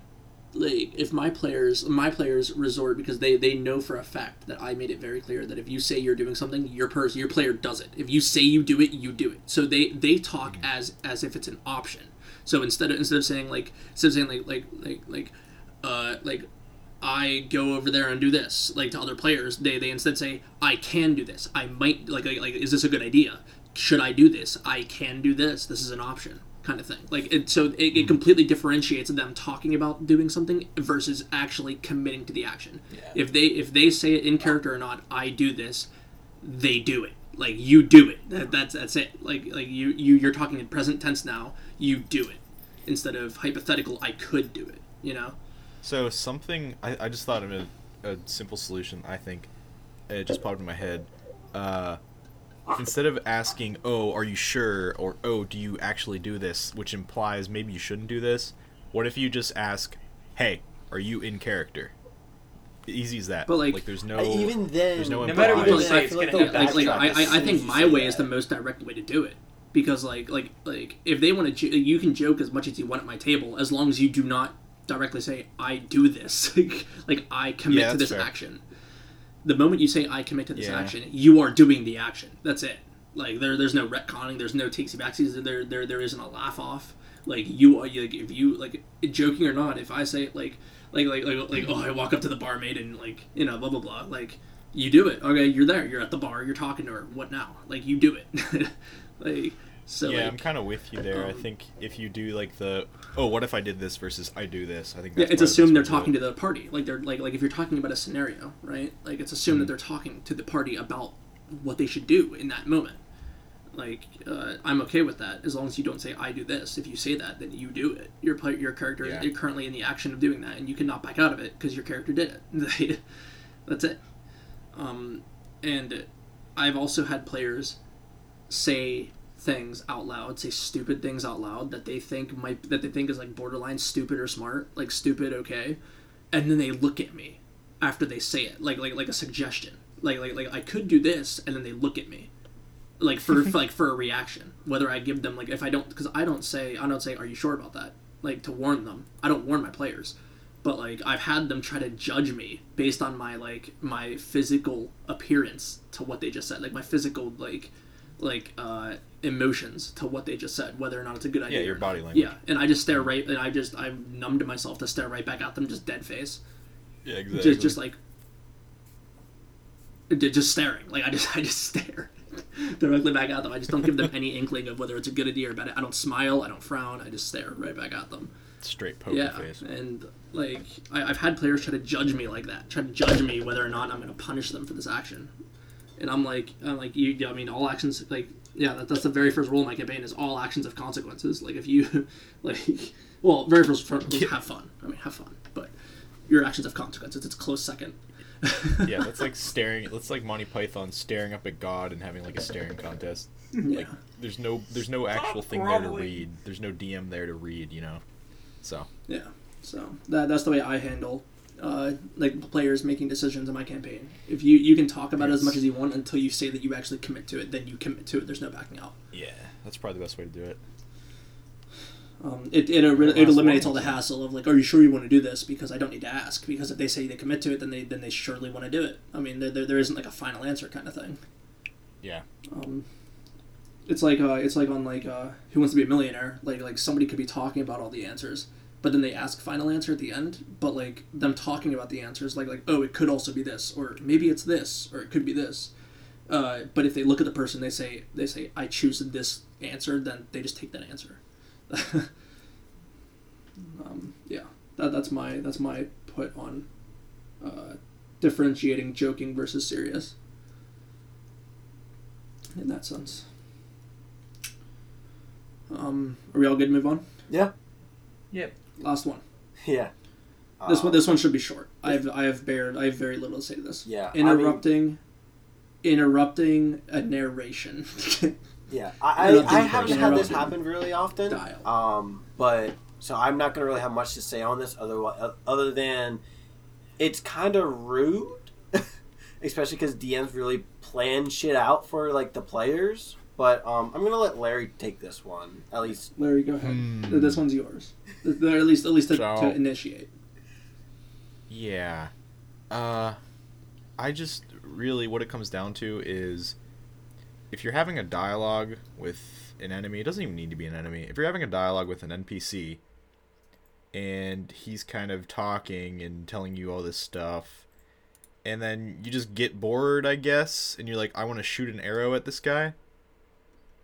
like if my players my players resort because they they know for a fact that I made it very clear that if you say you're doing something, your person your player does it. If you say you do it, you do it. So they they talk as as if it's an option. So instead of instead of saying like instead of saying like like like like uh like I go over there and do this, like to other players, they, they instead say, I can do this. I might like, like like is this a good idea? Should I do this? I can do this. This is an option, kind of thing. Like it, so it, it completely differentiates them talking about doing something versus actually committing to the action. If they if they say it in character or not, I do this, they do it. Like you do it. That, that's that's it. Like like you you you're talking in present tense now. You do it instead of hypothetical. I could do it. You know. So something I, I just thought of a, a simple solution. I think it just popped in my head. Uh, instead of asking, "Oh, are you sure?" or "Oh, do you actually do this?" which implies maybe you shouldn't do this. What if you just ask, "Hey, are you in character?" Easy as that. But, like- there's no even then, there's no No matter what you say, I it's feel like gonna they'll like, like I, I, I think my way that. is the most direct way to do it because like like like if they want to you can joke as much as you want at my table as long as you do not directly say I do this. Like I commit Yeah, to this fair. action. The moment you say I commit to this Yeah. action you are doing the action. That's it. Like there there's no retconning there's no takesy backsies there there there isn't a laugh off. Like you are like if you like joking or not if I say like like like like, like oh I walk up to the barmaid and like you know blah blah blah like you do it. Okay you're there you're at the bar you're talking to her. What now? Like you do it like so yeah, like, I'm kind of with you there. I um, think if you do like the, oh, what if I did this versus I do this? I think yeah, it's assumed they're talking to the party like they're like like if you're talking about a scenario right like it's assumed that they're talking to the party about what they should do in that moment like uh, I'm okay with that as long as you don't say I do this. If you say that, then you do it. Your play, your character Yeah. is you're currently in the action of doing that, and you cannot back out of it because your character did it. That's it. Um, and I've also had players say things out loud, say stupid things out loud that they think might that they think is like borderline stupid or smart, like stupid okay, and then they look at me after they say it, like like like a suggestion, like like like I could do this, and then they look at me, like for, for like for a reaction, whether I give them like if I don't because I don't say I don't say are you sure about that, like to warn them. I don't warn my players. But like I've had them try to judge me based on my like my physical appearance to what they just said, like my physical like like uh emotions to what they just said, whether or not it's a good idea. Yeah, your body language. Yeah, and I just stare right, and I just I'm numb myself to stare right back at them, just dead face, Yeah, exactly. just just like just staring. Like I just I just stare directly back at them. I just don't give them any inkling of whether it's a good idea or bad. I don't smile. I don't frown. I just stare right back at them. straight poker yeah, face. and like I, I've had players try to judge me like that, try to judge me whether or not I'm going to punish them for this action, and I'm like, I'm like, you. I mean, all actions like yeah, that, that's the very first rule in my campaign is all actions have consequences. Like if you like, well, very first front was have fun. I mean, have fun, but your actions have consequences. It's a close second. yeah, that's like staring. That's like Monty Python staring up at God and having like a staring contest. yeah. Like, there's no, there's no actual thing there to read. There's no DM there to read. You know, so Yeah. So that, that's the way I handle uh, like players making decisions in my campaign. If you you can talk about it as much as you want until you say that you actually commit to it, then you commit to it. There's no backing out. yeah, that's probably the best way to do it. Um, it it, it, Last eliminates all the hassle of like, are you sure you want to do this? Because I don't need to ask. Because if they say they commit to it, then they then they surely want to do it. I mean, there, there, there isn't like a final answer kind of thing. Yeah, Um, it's like uh, it's like on like uh, Who Wants to Be a Millionaire. Like like somebody could be talking about all the answers, but then they ask final answer at the end. But like them talking about the answers, like like oh, it could also be this, or maybe it's this, or it could be this. Uh, but if they look at the person, they say they say I choose this answer, then they just take that answer. um, yeah, that, that's my that's my put on uh, differentiating joking versus serious in that sense. Um, are we all good to move on? Yeah. Yep. Last one. Yeah. This Uh, one. This one should be short. I have I have bared I have very little to say to this. Yeah, I Interrupting interrupting a narration. Yeah, I, I, I haven't had this happen really often. Dial. Um, but so I'm not gonna really have much to say on this other other than it's kind of rude, especially because DMs really plan shit out for like the players. But um, I'm gonna let Larry take this one at least. Larry, go ahead. Hmm. This one's yours. Or at least, at least to, So- to initiate. Yeah. Uh I just really what it comes down to is if you're having a dialogue with an enemy, it doesn't even need to be an enemy. If you're having a dialogue with an NPC and he's kind of talking and telling you all this stuff and then you just get bored, I guess, and you're like I want to shoot an arrow at this guy.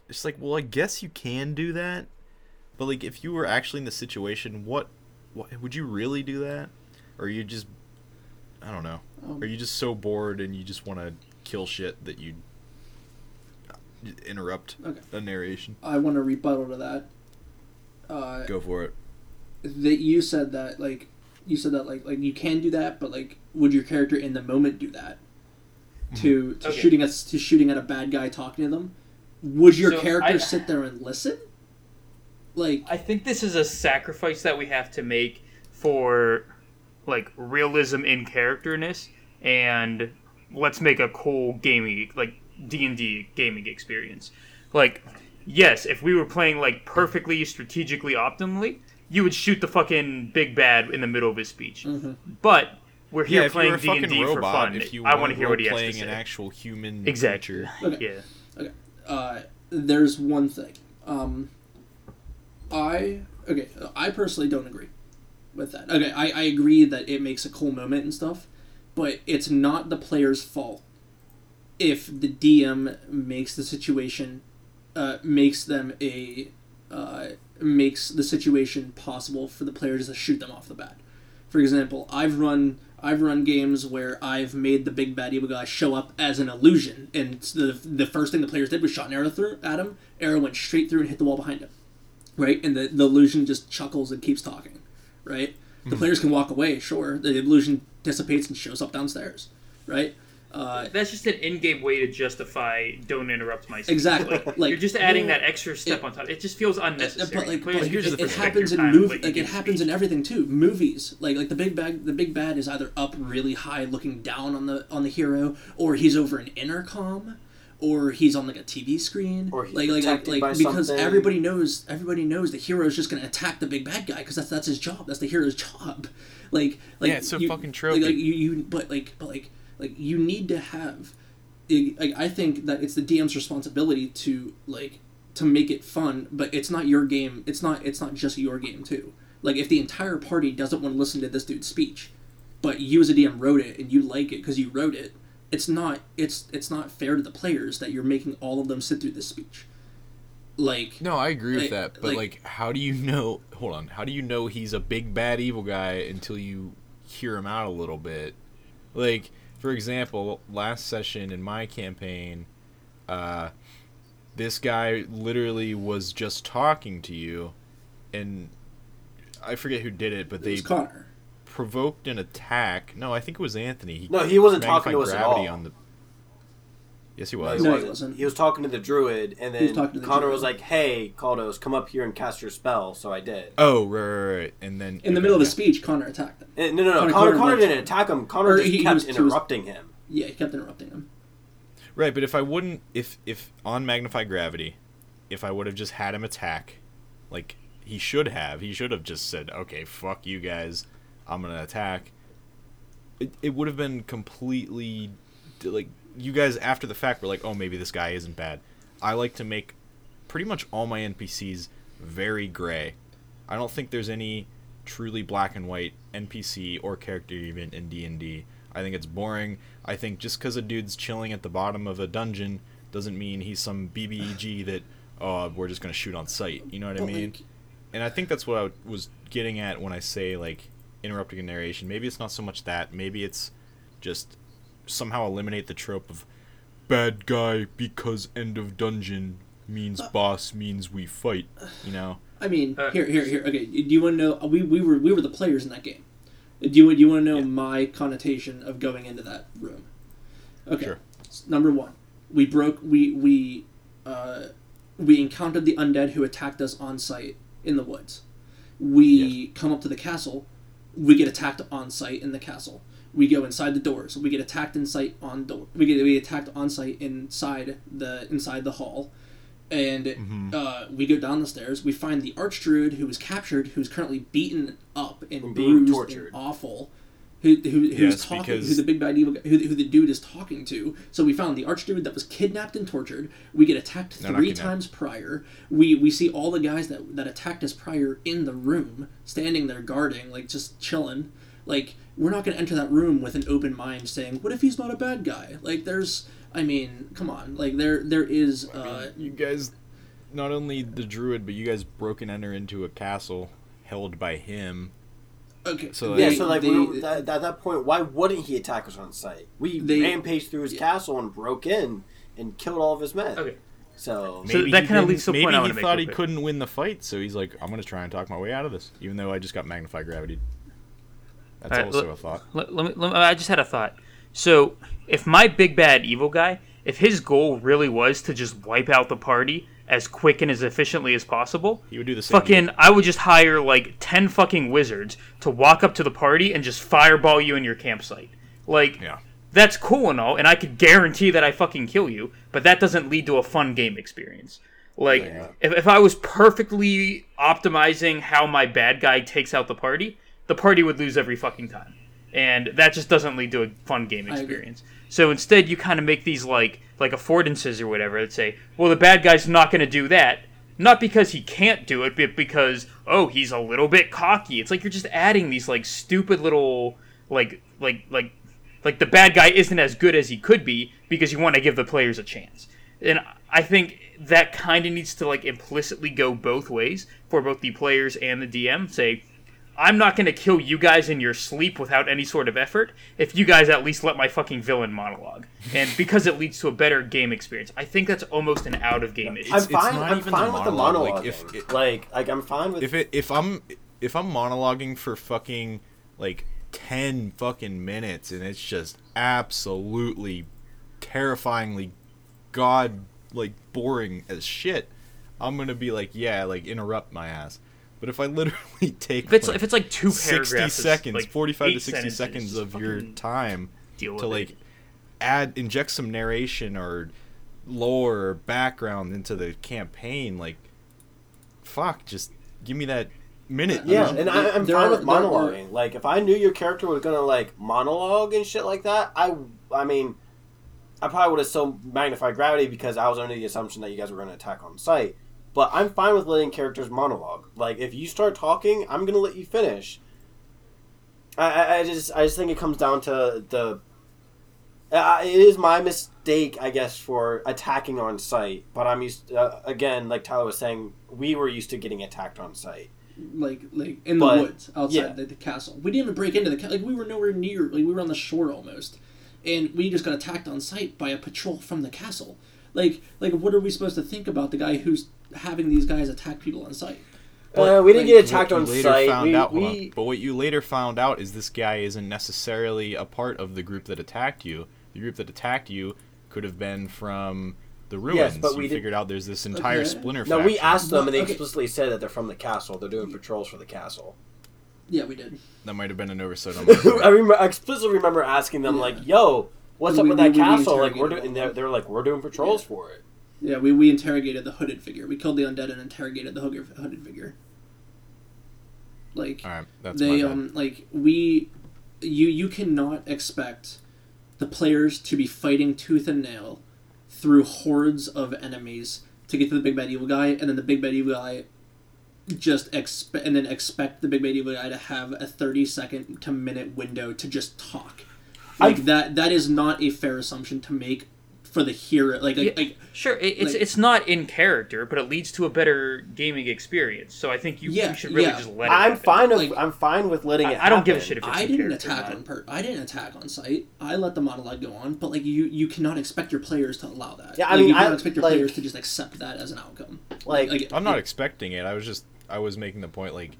It's like, well, I guess you can do that. But like if you were actually in the situation, what what would you really do that? Or you just I don't know. Um, Are you just so bored and you just want to kill shit that you interrupt Okay. a narration? I want to rebuttal to that. Uh, Go for it. that you said that like you said that like like you can do that, but like would your character in the moment do that? To to Okay. shooting us to shooting at a bad guy talking to them, would your So character I- sit there and listen? Like I think this is a sacrifice that we have to make for like realism in characterness and let's make a cool gaming like D&D gaming experience. Like yes, if we were playing like perfectly strategically optimally, you would shoot the fucking big bad in the middle of his speech. mhm. But we're here yeah, if you were playing fucking D&D for robot, fun. if you I want to hear what he has to say. playing an actual human exactly. creature. Okay. Yeah. Uh, there's one thing. Um, I okay. I personally don't agree with that. Okay, I, I agree that it makes a cool moment and stuff, but it's not the player's fault if the DM makes the situation uh, makes them a uh, makes the situation possible for the players to shoot them off the bat. For example, I've run I've run games where I've made the big bad evil guy show up as an illusion, and the the first thing the players did was shot an arrow through at him. Arrow went straight through and hit the wall behind him, right? And the, the illusion just chuckles and keeps talking, right? The hmm. players can walk away, sure. The illusion dissipates and shows up downstairs, right? Uh, That's just an in-game way to justify "don't interrupt my." speech." Exactly. Like, Like, you're just adding well, that extra step it- on top. It just feels unnecessary. But like, but could it, it happens in time and movie, let you like it happens speech. in everything too. Movies, like like the big bad, the big bad is either up really high, looking down on the on the hero, or he's over an intercom, or he's on like a TV screen, Or he's like like like, by like because something. everybody knows everybody knows the hero is just gonna attack the big bad guy because that's that's his job. That's the hero's job. Like like Yeah, it's so you- fucking like, like you, you but like but like like you need to have. Like I think that it's the DM's responsibility to like to make it fun, but it's not your game. It's not it's not just your game too. Like if the entire party doesn't want to listen to this dude's speech, but you as a DM wrote it and you like it because you wrote it, it's not it's it's not fair to the players that you're making all of them sit through this speech. Like No, I agree with Like- that. But like- like, how do you know? Hold on. How do you know he's a big bad evil guy until you hear him out a little bit? Like, for example, last session in my campaign, uh, this guy literally was just talking to you, and I forget who did it, but it they was Connor. provoked an attack. No, I think it was Anthony. He No, he wasn't talking to magnified us at all. on the. Yes, he was. he, No, he wasn't. wasn't. He was talking to the druid, and He was then the Connor druid. was like, "Hey, Kaldos, come up here and cast your spell." So I did. Oh, right, right, right. And then In the middle of the speech, Connor attacked him. Eh, no, no, no. Connor- Connor, Connor Connor, didn't attack him. Connor just he- he kept was- he was- interrupting him. Yeah, he kept interrupting him. Right, but if I wouldn't, if if on magnify gravity, if I would have just had him attack, like he should have, he should have just said, "Okay, fuck you guys, I'm gonna attack." It it would have been completely like you guys after the fact were like, "Oh, maybe this guy isn't bad." I like to make pretty much all my NPCs very gray. I don't think there's any truly black and white NPC or character even in D&D. I think it's boring. I think just because a dude's chilling at the bottom of a dungeon doesn't mean he's some BBEG that oh we're just gonna shoot on sight. You know what I mean? And I think that's what I was getting at when I say like interrupting a narration. Maybe it's not so much that. Maybe it's just somehow eliminate the trope of bad guy because end of dungeon means boss means we fight. You know? I mean, Uh, here, here, here. Okay, do you want to know? We, we were we were the players in that game. Do you do you want to know Yeah. my connotation of going into that room? Okay, Sure. Number one, we broke. We we uh, we encountered the undead who attacked us on sight in the woods. We come up to the castle. We get attacked on sight in the castle. We go inside the doors. We get attacked in sight on door. We get we get attacked on sight inside the inside the hall, and uh, we go down the stairs. We find the archdruid who was captured, who's currently beaten up and being bruised tortured. and awful. Who, who, who's Yes, talking? because- Who the big bad evil? guy- Who, who the dude is talking to? So we found the archdruid that was kidnapped and tortured. We get attacked No, three times prior. We we see all the guys that that attacked us prior in the room, standing there guarding, like just chilling. Like we're not gonna enter that room with an open mind, saying, "What if he's not a bad guy?" Like there's, I mean, come on, like there there is. Uh, you guys, not only the druid, but you guys broke and enter into a castle held by him. okay, So, Yeah, they- so like they- we were, that, at that point, why wouldn't he attack us on sight? We They- rampaged through his castle and broke in and killed all of his men. Okay. So So that kinda didn't- leads to maybe point I he wanna thought he couldn't win the fight, so he's like, "I'm gonna try and talk my way out of this," even though I just got magnified gravity. That's right, also let- a thought. Let, let me, let me- I just had a thought. So, if my big bad evil guy, if his goal really was to just wipe out the party as quick and as efficiently as possible, He would do the same. fucking, I would just hire like ten fucking wizards to walk up to the party and just fireball you in your campsite. Like, Yeah. that's cool and all, and I could guarantee that I fucking kill you, but that doesn't lead to a fun game experience. Like, Yeah. if, if I was perfectly optimizing how my bad guy takes out the party, the party would lose every fucking time. And that just doesn't lead to a fun game experience. So instead, you kind of make these like like affordances or whatever that say, well, the bad guy's not going to do that, not because he can't do it, but because oh, he's a little bit cocky. It's like you're just adding these like stupid little like like like like the bad guy isn't as good as he could be because you want to give the players a chance. And I think that kind of needs to like implicitly go both ways for both the players and the DM. Say, I'm not going to kill you guys in your sleep without any sort of effort if you guys at least let my fucking villain monologue. And because it leads to a better game experience. I think that's almost an out of game issue. I'm It's- it's fine. not I'm even fine the with the monologue, monologue. like, if it- like, like I'm fine with. if it if I'm if I'm monologuing for fucking like ten fucking minutes and it's just absolutely terrifyingly god like boring as shit, I'm gonna be like, yeah, like interrupt my ass. But if I literally take if it's like, if it's like two paragraphs, sixty seconds, like forty-five to sixty seconds of your time deal to like it. add inject some narration or lore or background into the campaign, like fuck, just give me that minute. you yeah, know? and I, I'm fine are- with there are- monologuing. Like, if I knew your character was gonna like monologue and shit like that, I, I mean, I probably would have so magnified gravity because I was under the assumption that you guys were gonna attack on sight. But I'm fine with letting characters monologue. Like, if you start talking, I'm gonna let you finish. I, I, I just, I just think it comes down to the. Uh, it is my mistake, I guess, for attacking on sight. But I'm used, uh, again, like Tyler was saying, we were used to getting attacked on sight. like like in the But, woods outside yeah. the, the castle. We didn't even break into the ca- like we were nowhere near like we were on the shore almost, and we just got attacked on sight by a patrol from the castle. Like like what are we supposed to think about the guy who's having these guys attack people on sight? Uh, we didn't like, get attacked on sight. Found We, out, hold on. we, But what you later found out is this guy isn't necessarily a part of the group that attacked you. The group that attacked you could have been from the ruins. Yes, but we you did- figured out there's this entire Okay. splinter. no, we asked them, and they Okay. explicitly said that they're from the castle. They're doing patrols for the castle. Yeah, we did. That might have been an oversight on my I, part. remember, I explicitly remember asking them, Yeah. like, "Yo, what's up with we- that we- we castle? Like, we're doing." them. They're, they're like, "We're doing patrols Yeah. for it." Yeah, we, we interrogated the hooded figure. We killed the undead and interrogated the hooded hooded figure. Like All right, that's they my bad. um like we you you cannot expect the players to be fighting tooth and nail through hordes of enemies to get to the big bad evil guy and then the big bad evil guy just expect and then expect the big bad evil guy to have a 30 second to minute window to just talk like I- that that is not a fair assumption to make for the hero like like, Yeah. like Sure, it, it's like- it's not in character, but it leads to a better gaming experience. So I think you, Yeah, you should really yeah. just let it. I'm happen. fine. With, Like- I'm fine with letting it. I, I don't give a shit if it's I didn't attack on per. I didn't attack on sight. I let the monologue go on, but like you, you cannot expect your players to allow that. Yeah, I Like, mean, you cannot I- expect your like- players to just accept that as an outcome. Like, I'm not it- expecting it. I was just I was making the point like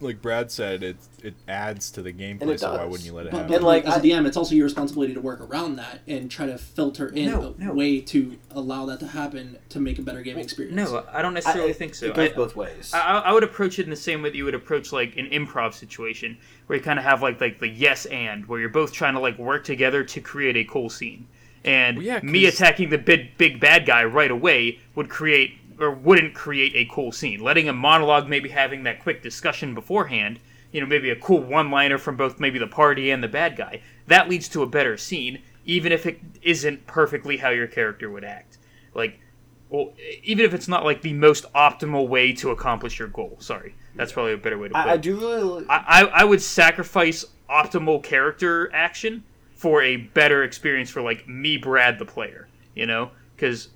like Brad said, it it adds to the gameplay. So why wouldn't you let it But, happen? but And, like, as a I- DM, it's also your responsibility to work around that and try to filter in No, a no. way to allow that to happen to make a better game experience. No, I don't I- necessarily think so. It goes I- both ways. I, I would approach it in the same way that you would approach like an improv situation, where you kind of have like like the yes and, where you're both trying to like work together to create a cool scene. And Well, yeah, me 'cause- attacking the big big bad guy right away would create or wouldn't create a cool scene. Letting a monologue, maybe having that quick discussion beforehand, you know, maybe a cool one liner from both maybe the party and the bad guy, that leads to a better scene, even if it isn't perfectly how your character would act. Like well, even if it's not like the most optimal way to accomplish your goal. Sorry, that's probably a better way to put I, I do really. I, I, I would sacrifice optimal character action for a better experience for like me, Brad, the player. You know, because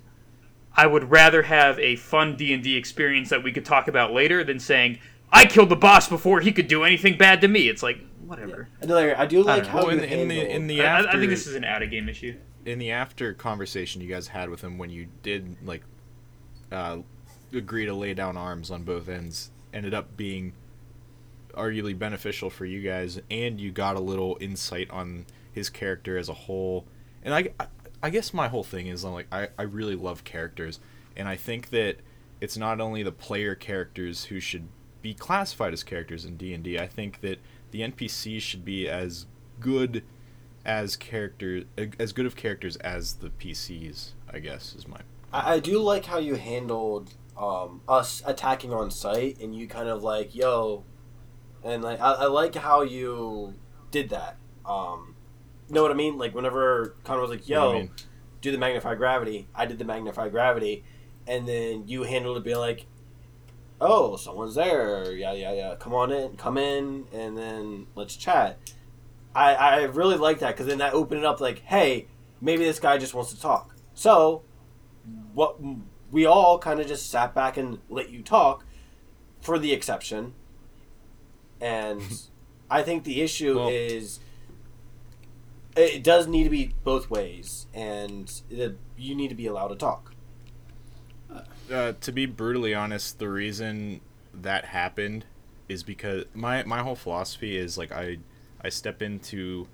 I would rather have a fun D and D experience that we could talk about later than saying I killed the boss before he could do anything bad to me. It's like whatever. I do like, I do like don't how Well, in, the- in the in the I, I- after I think this is an out of game issue. in the after conversation you guys had with him when you did like uh, agree to lay down arms on both ends ended up being arguably beneficial for you guys and you got a little insight on his character as a whole and i i, guess my whole thing is I'm like I, I really love characters and i think that it's not only the player characters who should be classified as characters in d&d i think that the npcs should be as good as characters as good of characters as the PCs, I guess is my I, I do like how you handled um, us attacking on sight, and you kind of like, yo, and like I, I like how you did that. Um, know what I mean? Like whenever Connor was like, do yo, mean? do the magnify gravity, I did the magnify gravity, and then you handled it being like, oh, someone's there, yeah, yeah, yeah, come on in, come in, and then let's chat. I, I really like that because then that opened it up like, hey, maybe this guy just wants to talk. So, what we all kind of just sat back and let you talk, for the exception. And I think the issue Well- is it does need to be both ways, and it, you need to be allowed to talk. uh, to be brutally honest, the reason that happened is because my my whole philosophy is like I I step into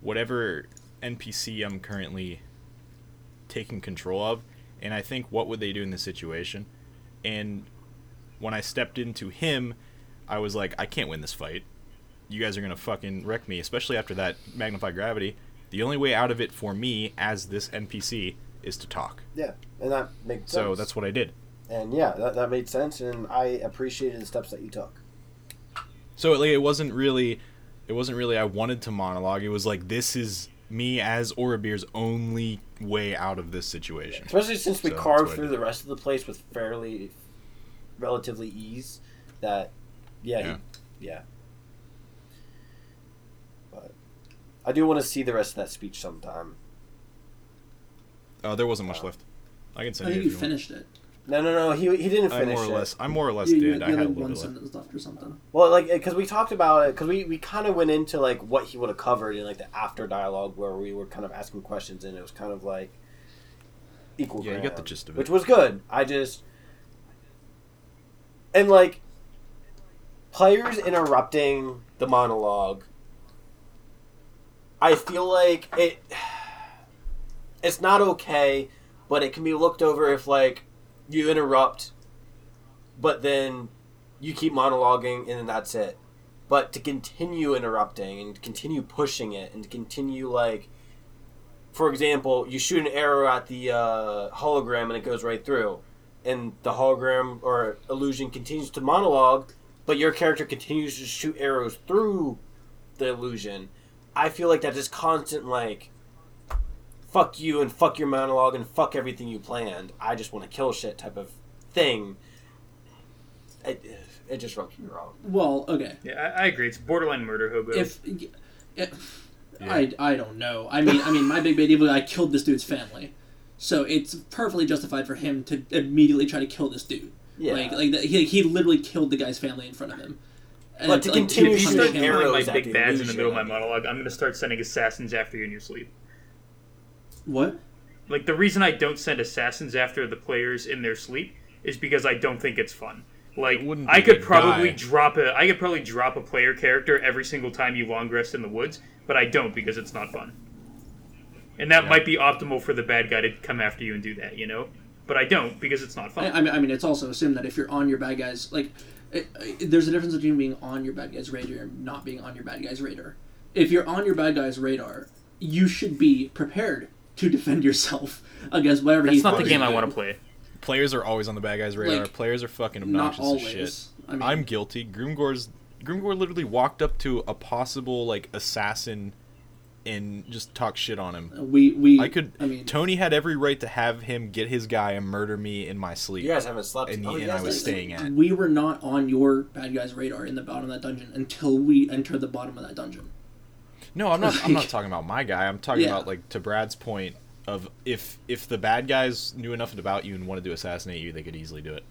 whatever NPC I'm currently taking control of, and I think what would they do in this situation? And when I stepped into him, I was like, I can't win this fight. You guys are gonna fucking wreck me, especially after that magnify gravity. The only way out of it for me as this NPC is to talk. Yeah, and that makes So sense. that's what I did. and yeah, that, that made sense, and I appreciated the steps that you took. So like, it wasn't really, it wasn't really. I wanted to monologue. It was like this is me as Orabir's only way out of this situation. Especially since we So, carved through the rest of the place with fairly, relatively ease. That, yeah, Yeah. he- yeah. But I do want to see the rest of that speech sometime. Oh, there wasn't much uh, left. I can I send think you. you if you want. finished it. No, no, no. He, he didn't finish. I finish more or it. less. I more or less You, you. I you had a little one bit sentence left or something. Well, like uh, because we talked about it, because we, we kind of went into like what he would have covered in like the after dialogue where we were kind of asking questions and it was kind of like equal. Yeah, you got the gist of it. which was good. I just and like players interrupting the monologue. I feel like it. It's not okay, but it can be looked over if like you interrupt, but then you keep monologuing and then that's it. But to continue interrupting and continue pushing it and to continue like, for example, you shoot an arrow at the uh, hologram and it goes right through, and the hologram or illusion continues to monologue, but your character continues to shoot arrows through the illusion. I feel like that just constant like, fuck you and fuck your monologue and fuck everything you planned. I just want to kill shit type of thing. It, it just rubs me wrong. Well, okay. Yeah, I, I agree. It's borderline murder hobo. If, if I, I don't know. I mean, I mean, my big bad evil guy killed this dude's family, so it's perfectly justified for him to immediately try to kill this dude. Yeah. Like, like that, he, he literally killed the guy's family in front of him. And But to like, continue if you start shooting arrows my big the bads in the middle of my monologue, I'm going to start sending assassins after you in your sleep. What? Like the reason I don't send assassins after the players in their sleep is because I don't think it's fun. Like It wouldn't I could probably guy. drop a I could probably drop a player character every single time you long rest in the woods, but I don't because it's not fun. And that Yeah. might be optimal for the bad guy to come after you and do that, you know. But I don't because it's not fun. I, I mean, I mean, it's also assumed that if you're on your bad guys, like, it, it- there's a difference between being on your bad guys' radar and not being on your bad guys' radar. If you're on your bad guys' radar, you should be prepared to defend yourself against whatever. That's he not the game I want to play. Players are always on the bad guy's radar. Like, Players are fucking obnoxious always. as shit. I mean, I'm guilty. Grimgor's Grimgor literally walked up to a possible like assassin and just talk shit on him. we we. I could. I mean, Tony had every right to have him get his guy and murder me in my sleep. You guys haven't slept. And- oh, and you I was haven't- staying at. we were not on your bad guys' radar in the bottom of that dungeon until we entered the bottom of that dungeon. No, I'm not. I'm not talking about my guy. I'm talking Yeah. about like to Brad's point of if if the bad guys knew enough about you and wanted to assassinate you, they could easily do it.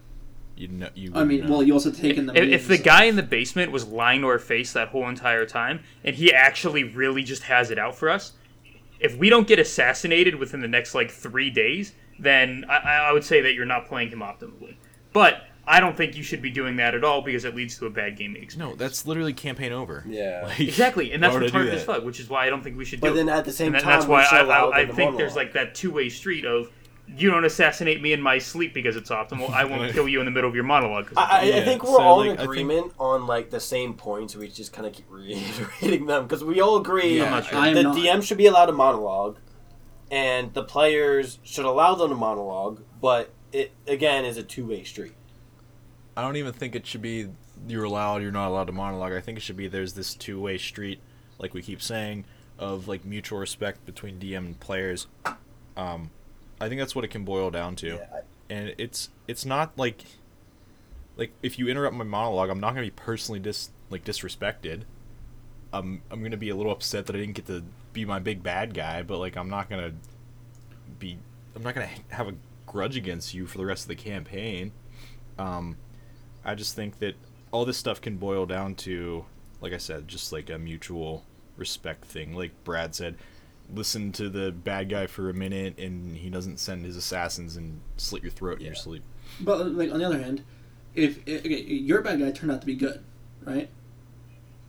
You know. You. I mean, know. well, you also taken the. If, if the guy in the basement was lying to our face that whole entire time, and he actually really just has it out for us, if we don't get assassinated within the next like three days, then I, I would say that you're not playing him optimally. But I don't think you should be doing that at all because it leads to a bad gaming experience. no, that's literally campaign over. Yeah. Like, Exactly, and that's why would I do retarded as fuck, which is why I don't think we should do But it. then at the same and time, that's why we I, I, I think there's like that two-way street of you don't assassinate me in my sleep because it's optimal. I won't kill you in the middle of your monologue. 'cause it's I, I, I think we're so, all like, in I think- agreement on like the same points. We just kind of keep reiterating them because we all agree Yeah, sure. The not. DM should be allowed to monologue, and the players should allow them to monologue. But it again is a two way street. I don't even think it should be you're allowed, you're not allowed to monologue. I think it should be there's this two way street, like we keep saying, of like mutual respect between DM and players. Um, I think that's what it can boil down to. And it's it's not like like if you interrupt my monologue, I'm not gonna be personally dis like disrespected. I'm I'm gonna be a little upset that I didn't get to be my big bad guy, but like I'm not gonna be I'm not gonna have a grudge against you for the rest of the campaign. Um, I just think that all this stuff can boil down to, like I said, just like a mutual respect thing. Like Brad said, listen to the bad guy for a minute, and he doesn't send his assassins and slit your throat in your sleep. But like on the other hand, if i- okay, your bad guy turned out to be good, right?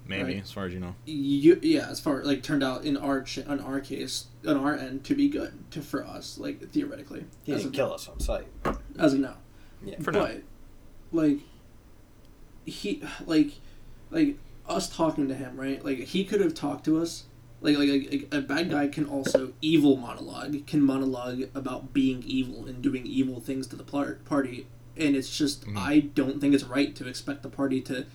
Maybe, Right. as far as you know. You yeah, as far like turned out in our on our case on our end to be good to for us like theoretically He as didn't of, kill us on sight. as of now. Yeah. For now. but like he like like us talking to him right like he could have talked to us like, like like a bad guy can also evil monologue can monologue about being evil and doing evil things to the party. And it's just Mhm. i don't think it's right to expect the party to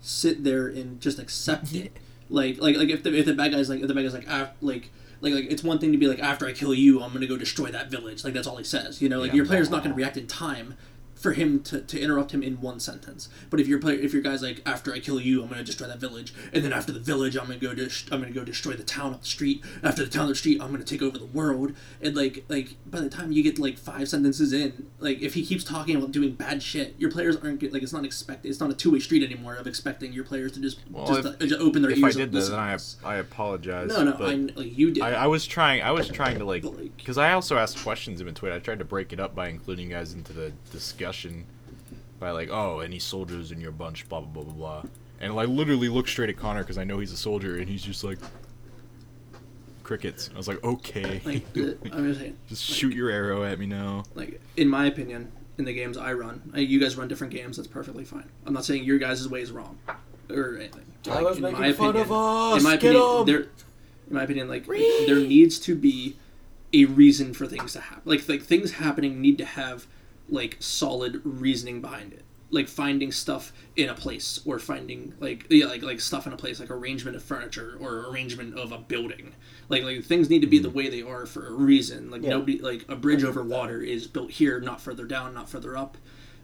sit there and just accept it. Like like like if the, if the bad guy's like if the bad guy's like af- like like, like it's one thing to be like after I kill you I'm gonna go destroy that village. Like that's all he says you know? Like Yeah. your player's not gonna react in time for him to, to interrupt him in one sentence but if your player if your guy's like after I kill you I'm gonna destroy that village and then after the village I'm gonna go to I'm gonna go destroy the town up the street after the town up the street I'm gonna take over the world and like like by the time you get like five sentences in like if he keeps talking about doing bad shit your players aren't get like it's not expected it's not a two-way street anymore of expecting your players to just Well, just, if- uh, just open their If ears If I did that, then I. I apologize. No, no, I like you did. I, I was trying. I was trying to like because I also asked questions in between. I tried to break it up by including you guys into the discussion by like, oh, any soldiers in your bunch, blah blah blah blah blah, and like literally look straight at Connor because I know he's a soldier, and he's just like crickets. I was like, okay, like the, I'm just saying, just shoot your arrow at me now. like in my opinion, in the games I run, uh, you guys run different games. That's perfectly fine. I'm not saying your guys' way is wrong or anything. Tyler's in making my fun opinion, of us. in my Get opinion, 'em. there, in my opinion, like there needs to be a reason for things to happen. Like like things happening need to have like solid reasoning behind it. Like finding stuff in a place, or finding like yeah, like like stuff in a place, like arrangement of furniture or arrangement of a building. Like like things need to be the way they are for a reason. Like Yeah. nobody like a bridge over water is built here, not further down, not further up.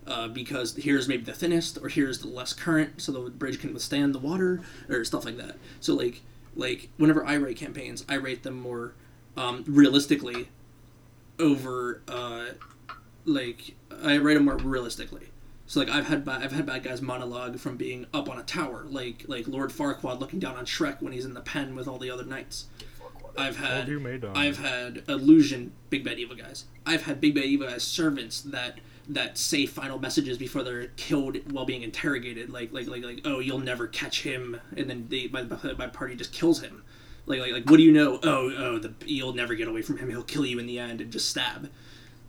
Uh, because here's maybe the thinnest, or here's the less current, so the bridge can withstand the water, or stuff like that. So like, like whenever I write campaigns, I rate them more um, realistically over uh, like I write them more realistically. So like I've had ba- I've had bad guys monologue from being up on a tower, like like Lord Farquaad looking down on Shrek when he's in the pen with all the other knights. I've had Told you, Maydon. I've had illusion big bad evil guys. I've had big bad evil guys servants that that say final messages before they're killed while being interrogated. Like like like like oh you'll never catch him, and then they my, my party just kills him. Like like like what do you know? Oh oh the you'll never get away from him. He'll kill you in the end and just stab.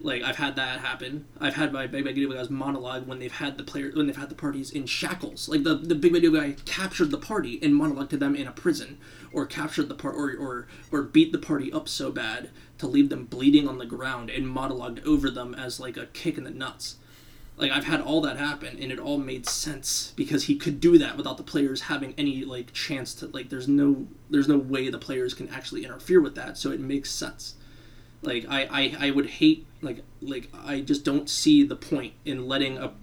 Like I've had that happen. I've had my Big Bad Evil Guys monologue when they've had the player when they've had the parties in shackles. Like the the Big Bad Evil Guy captured the party and monologued to them in a prison, or captured the part or or or beat the party up so bad to leave them bleeding on the ground and monologued over them as like a kick in the nuts. Like I've had all that happen and it all made sense because he could do that without the players having any like chance to like there's no there's no way the players can actually interfere with that so it makes sense. Like I, I, I would hate like like I just don't see the point in letting a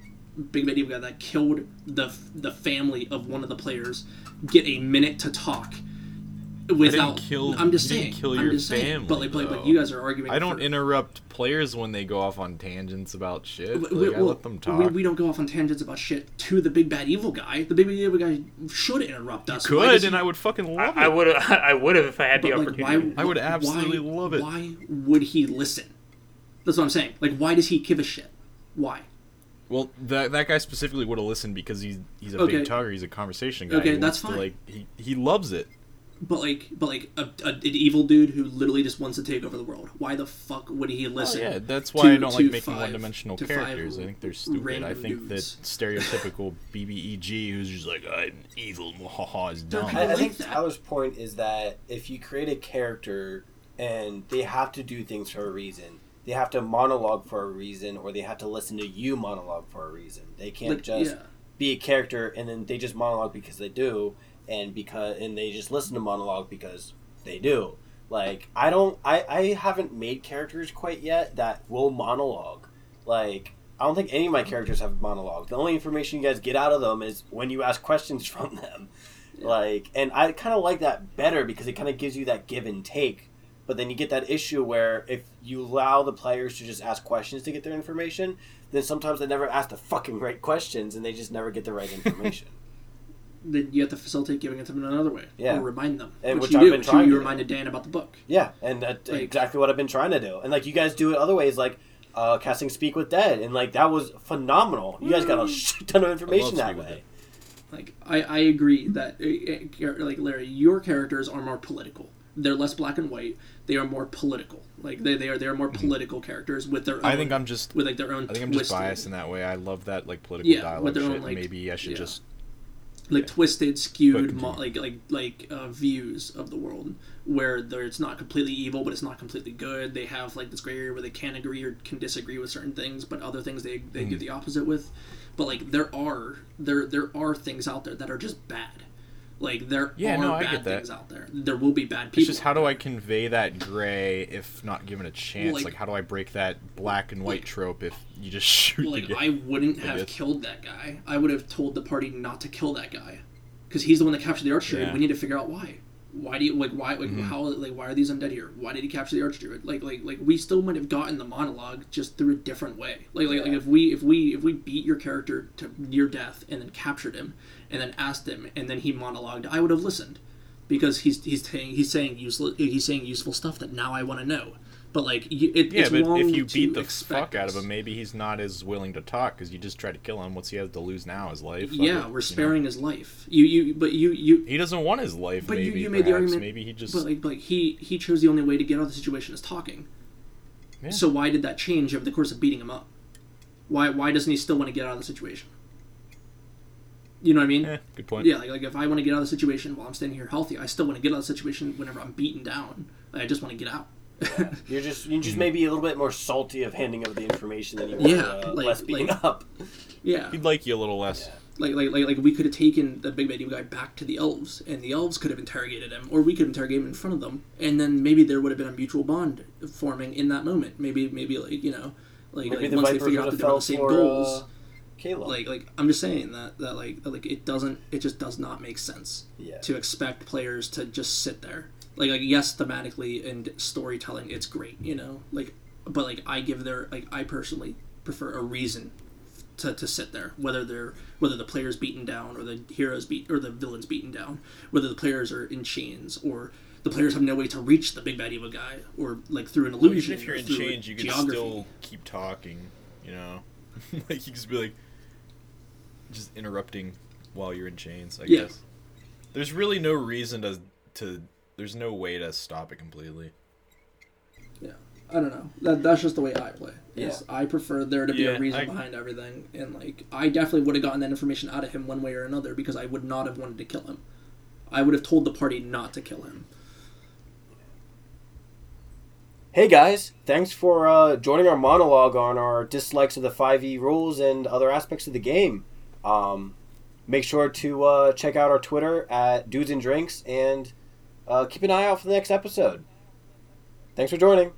big video guy that killed the the family of one of the players get a minute to talk without kill- I'm just saying didn't kill I'm your just saying but like, but, but you guys are arguing I don't for- interrupt players when they go off on tangents about shit. we, Like, I well, let them talk. we, we don't go off on tangents about shit to the big bad evil guy. The big bad evil guy should interrupt us. Why Could and he- I would fucking love I it. would have. I would have if I had the like, opportunity. why, I would why- absolutely love it. Why would he listen? That's what I'm saying. Like, why does he give a shit? Why? Well, that that guy specifically would have listened because he's he's a Okay. big talker. He's a conversation guy. Okay, He that's wants to, fine. like he he loves it. But like, but like a, a, an evil dude who literally just wants to take over the world. Why the fuck would he listen? Oh, yeah, that's why to- I don't like making five- one-dimensional characters. I think they're stupid. I think dudes. that stereotypical BBEG who's just like I'm evil, haha, is dumb. people I, I like think that. Tyler's point is that if you create a character and they have to do things for a reason, they have to monologue for a reason, or they have to listen to you monologue for a reason. They can't Like, just yeah. be a character and then they just monologue because they do, and because and they just listen to monologue because they do. Like I don't, I I haven't made characters quite yet that will monologue. Like I don't think any of my characters have monologue. The only information you guys get out of them is when you ask questions from them. Like, and I kind of like that better because it kind of gives you that give and take. But then you get that issue where if you allow the players to just ask questions to get their information, then sometimes they never ask the fucking right questions and they just never get the right information. Then you have to facilitate giving it to them in another way. Yeah. Or remind them. And which, which you I've do. been trying you, to you do. reminded Dan about the book. yeah, and that's Like- exactly what I've been trying to do. And like you guys do it other ways, like uh, casting Speak with Dead, and like that was phenomenal. You guys got a shit ton of information that way. Like I, I agree that uh, uh, like Larry, your characters are more political. They're less black and white. They are more political. Like they, they are they are more political characters with their. Own, Mm-hmm. I think I'm just with like their own. I think I'm just twisted- biased in that way. I love that like political Yeah, dialogue with their shit. own, like- Maybe I should yeah. just like twisted, skewed, mo- like like like uh, views of the world, where there it's not completely evil, but it's not completely good. They have like this gray area where they can agree or can disagree with certain things, but other things they they Mm. do the opposite with. But like there are there there are things out there that are just bad. Like there Yeah, are no, I bad things out there. There will be bad people. It's just how do. I convey that gray if not given a chance? Like- Like, how do I break that black and white Like- trope if you just shoot like? I wouldn't have guess. killed that guy. I would have told the party not to kill that guy, because he's the one that captured the archdruid. Yeah. We need to figure out why. Why do you like why like Mhm. how like why are these undead here? Why did he capture the archdruid? Like like like we still might have gotten the monologue just through a different way. Like like, like if we if we if we beat your character to near death and then captured him and then asked him and then he monologued, I would have listened. Because he's he's saying he's saying useless he's saying useful stuff that now I want to know. But like you, it, yeah, it's but if you beat the expect fuck out of him, maybe he's not as willing to talk because you just try to kill him. What's he has to lose now? His life. Yeah, it, we're sparing his life. You, you, but you, you. He doesn't want his life. but maybe you, you made the argument. Maybe he just. But like, but like he, he chose the only way to get out of the situation is talking. Yeah. So why did that change over the course of beating him up? Why, why doesn't he still want to get out of the situation? You know what I mean? Eh, good point. Yeah, like, like if I want to get out of the situation while I'm standing here healthy, I still want to get out of the situation whenever I'm beaten down. I just want to get out. You're just you just maybe a little bit more salty of handing over the information than you were Yeah, uh, like- less beaten like- up. yeah. He'd like you a little less. Yeah. like like like, like we could have taken the big bad evil guy back to the elves and the elves could have interrogated him or we could interrogate him in front of them and then maybe there would have been a mutual bond forming in that moment maybe maybe like you know like, like the once they Viper figure could out that they're on the same for goals uh, Caleb. like like i'm just saying that that like that, like it doesn't it just does not make sense yeah. to expect players to just sit there like like yes thematically and storytelling it's great you know like but like i give their like i personally prefer a reason to, to sit there whether they're whether the player's beaten down or the heroes beat or the villains beaten down whether the players are in chains or the players have no way to reach the big bad evil guy or like through an Well, illusion even if you're in through change, you can geography. still keep talking. You know. like you just be like, just interrupting while you're in chains. I Yeah. guess. There's really no reason to to. There's no way to stop it completely. Yeah, I don't know. That that's just the way I play. Yes, Yeah. I prefer there to be Yeah, a reason I- behind everything, and like I definitely would have gotten that information out of him one way or another because I would not have wanted to kill him. I would have told the party not to kill him. Hey guys, thanks for uh, joining our monologue on our dislikes of the 5e rules and other aspects of the game. Um, make sure to uh, check out our Twitter at Dudes and Drinks and uh, keep an eye out for the next episode. Thanks for joining.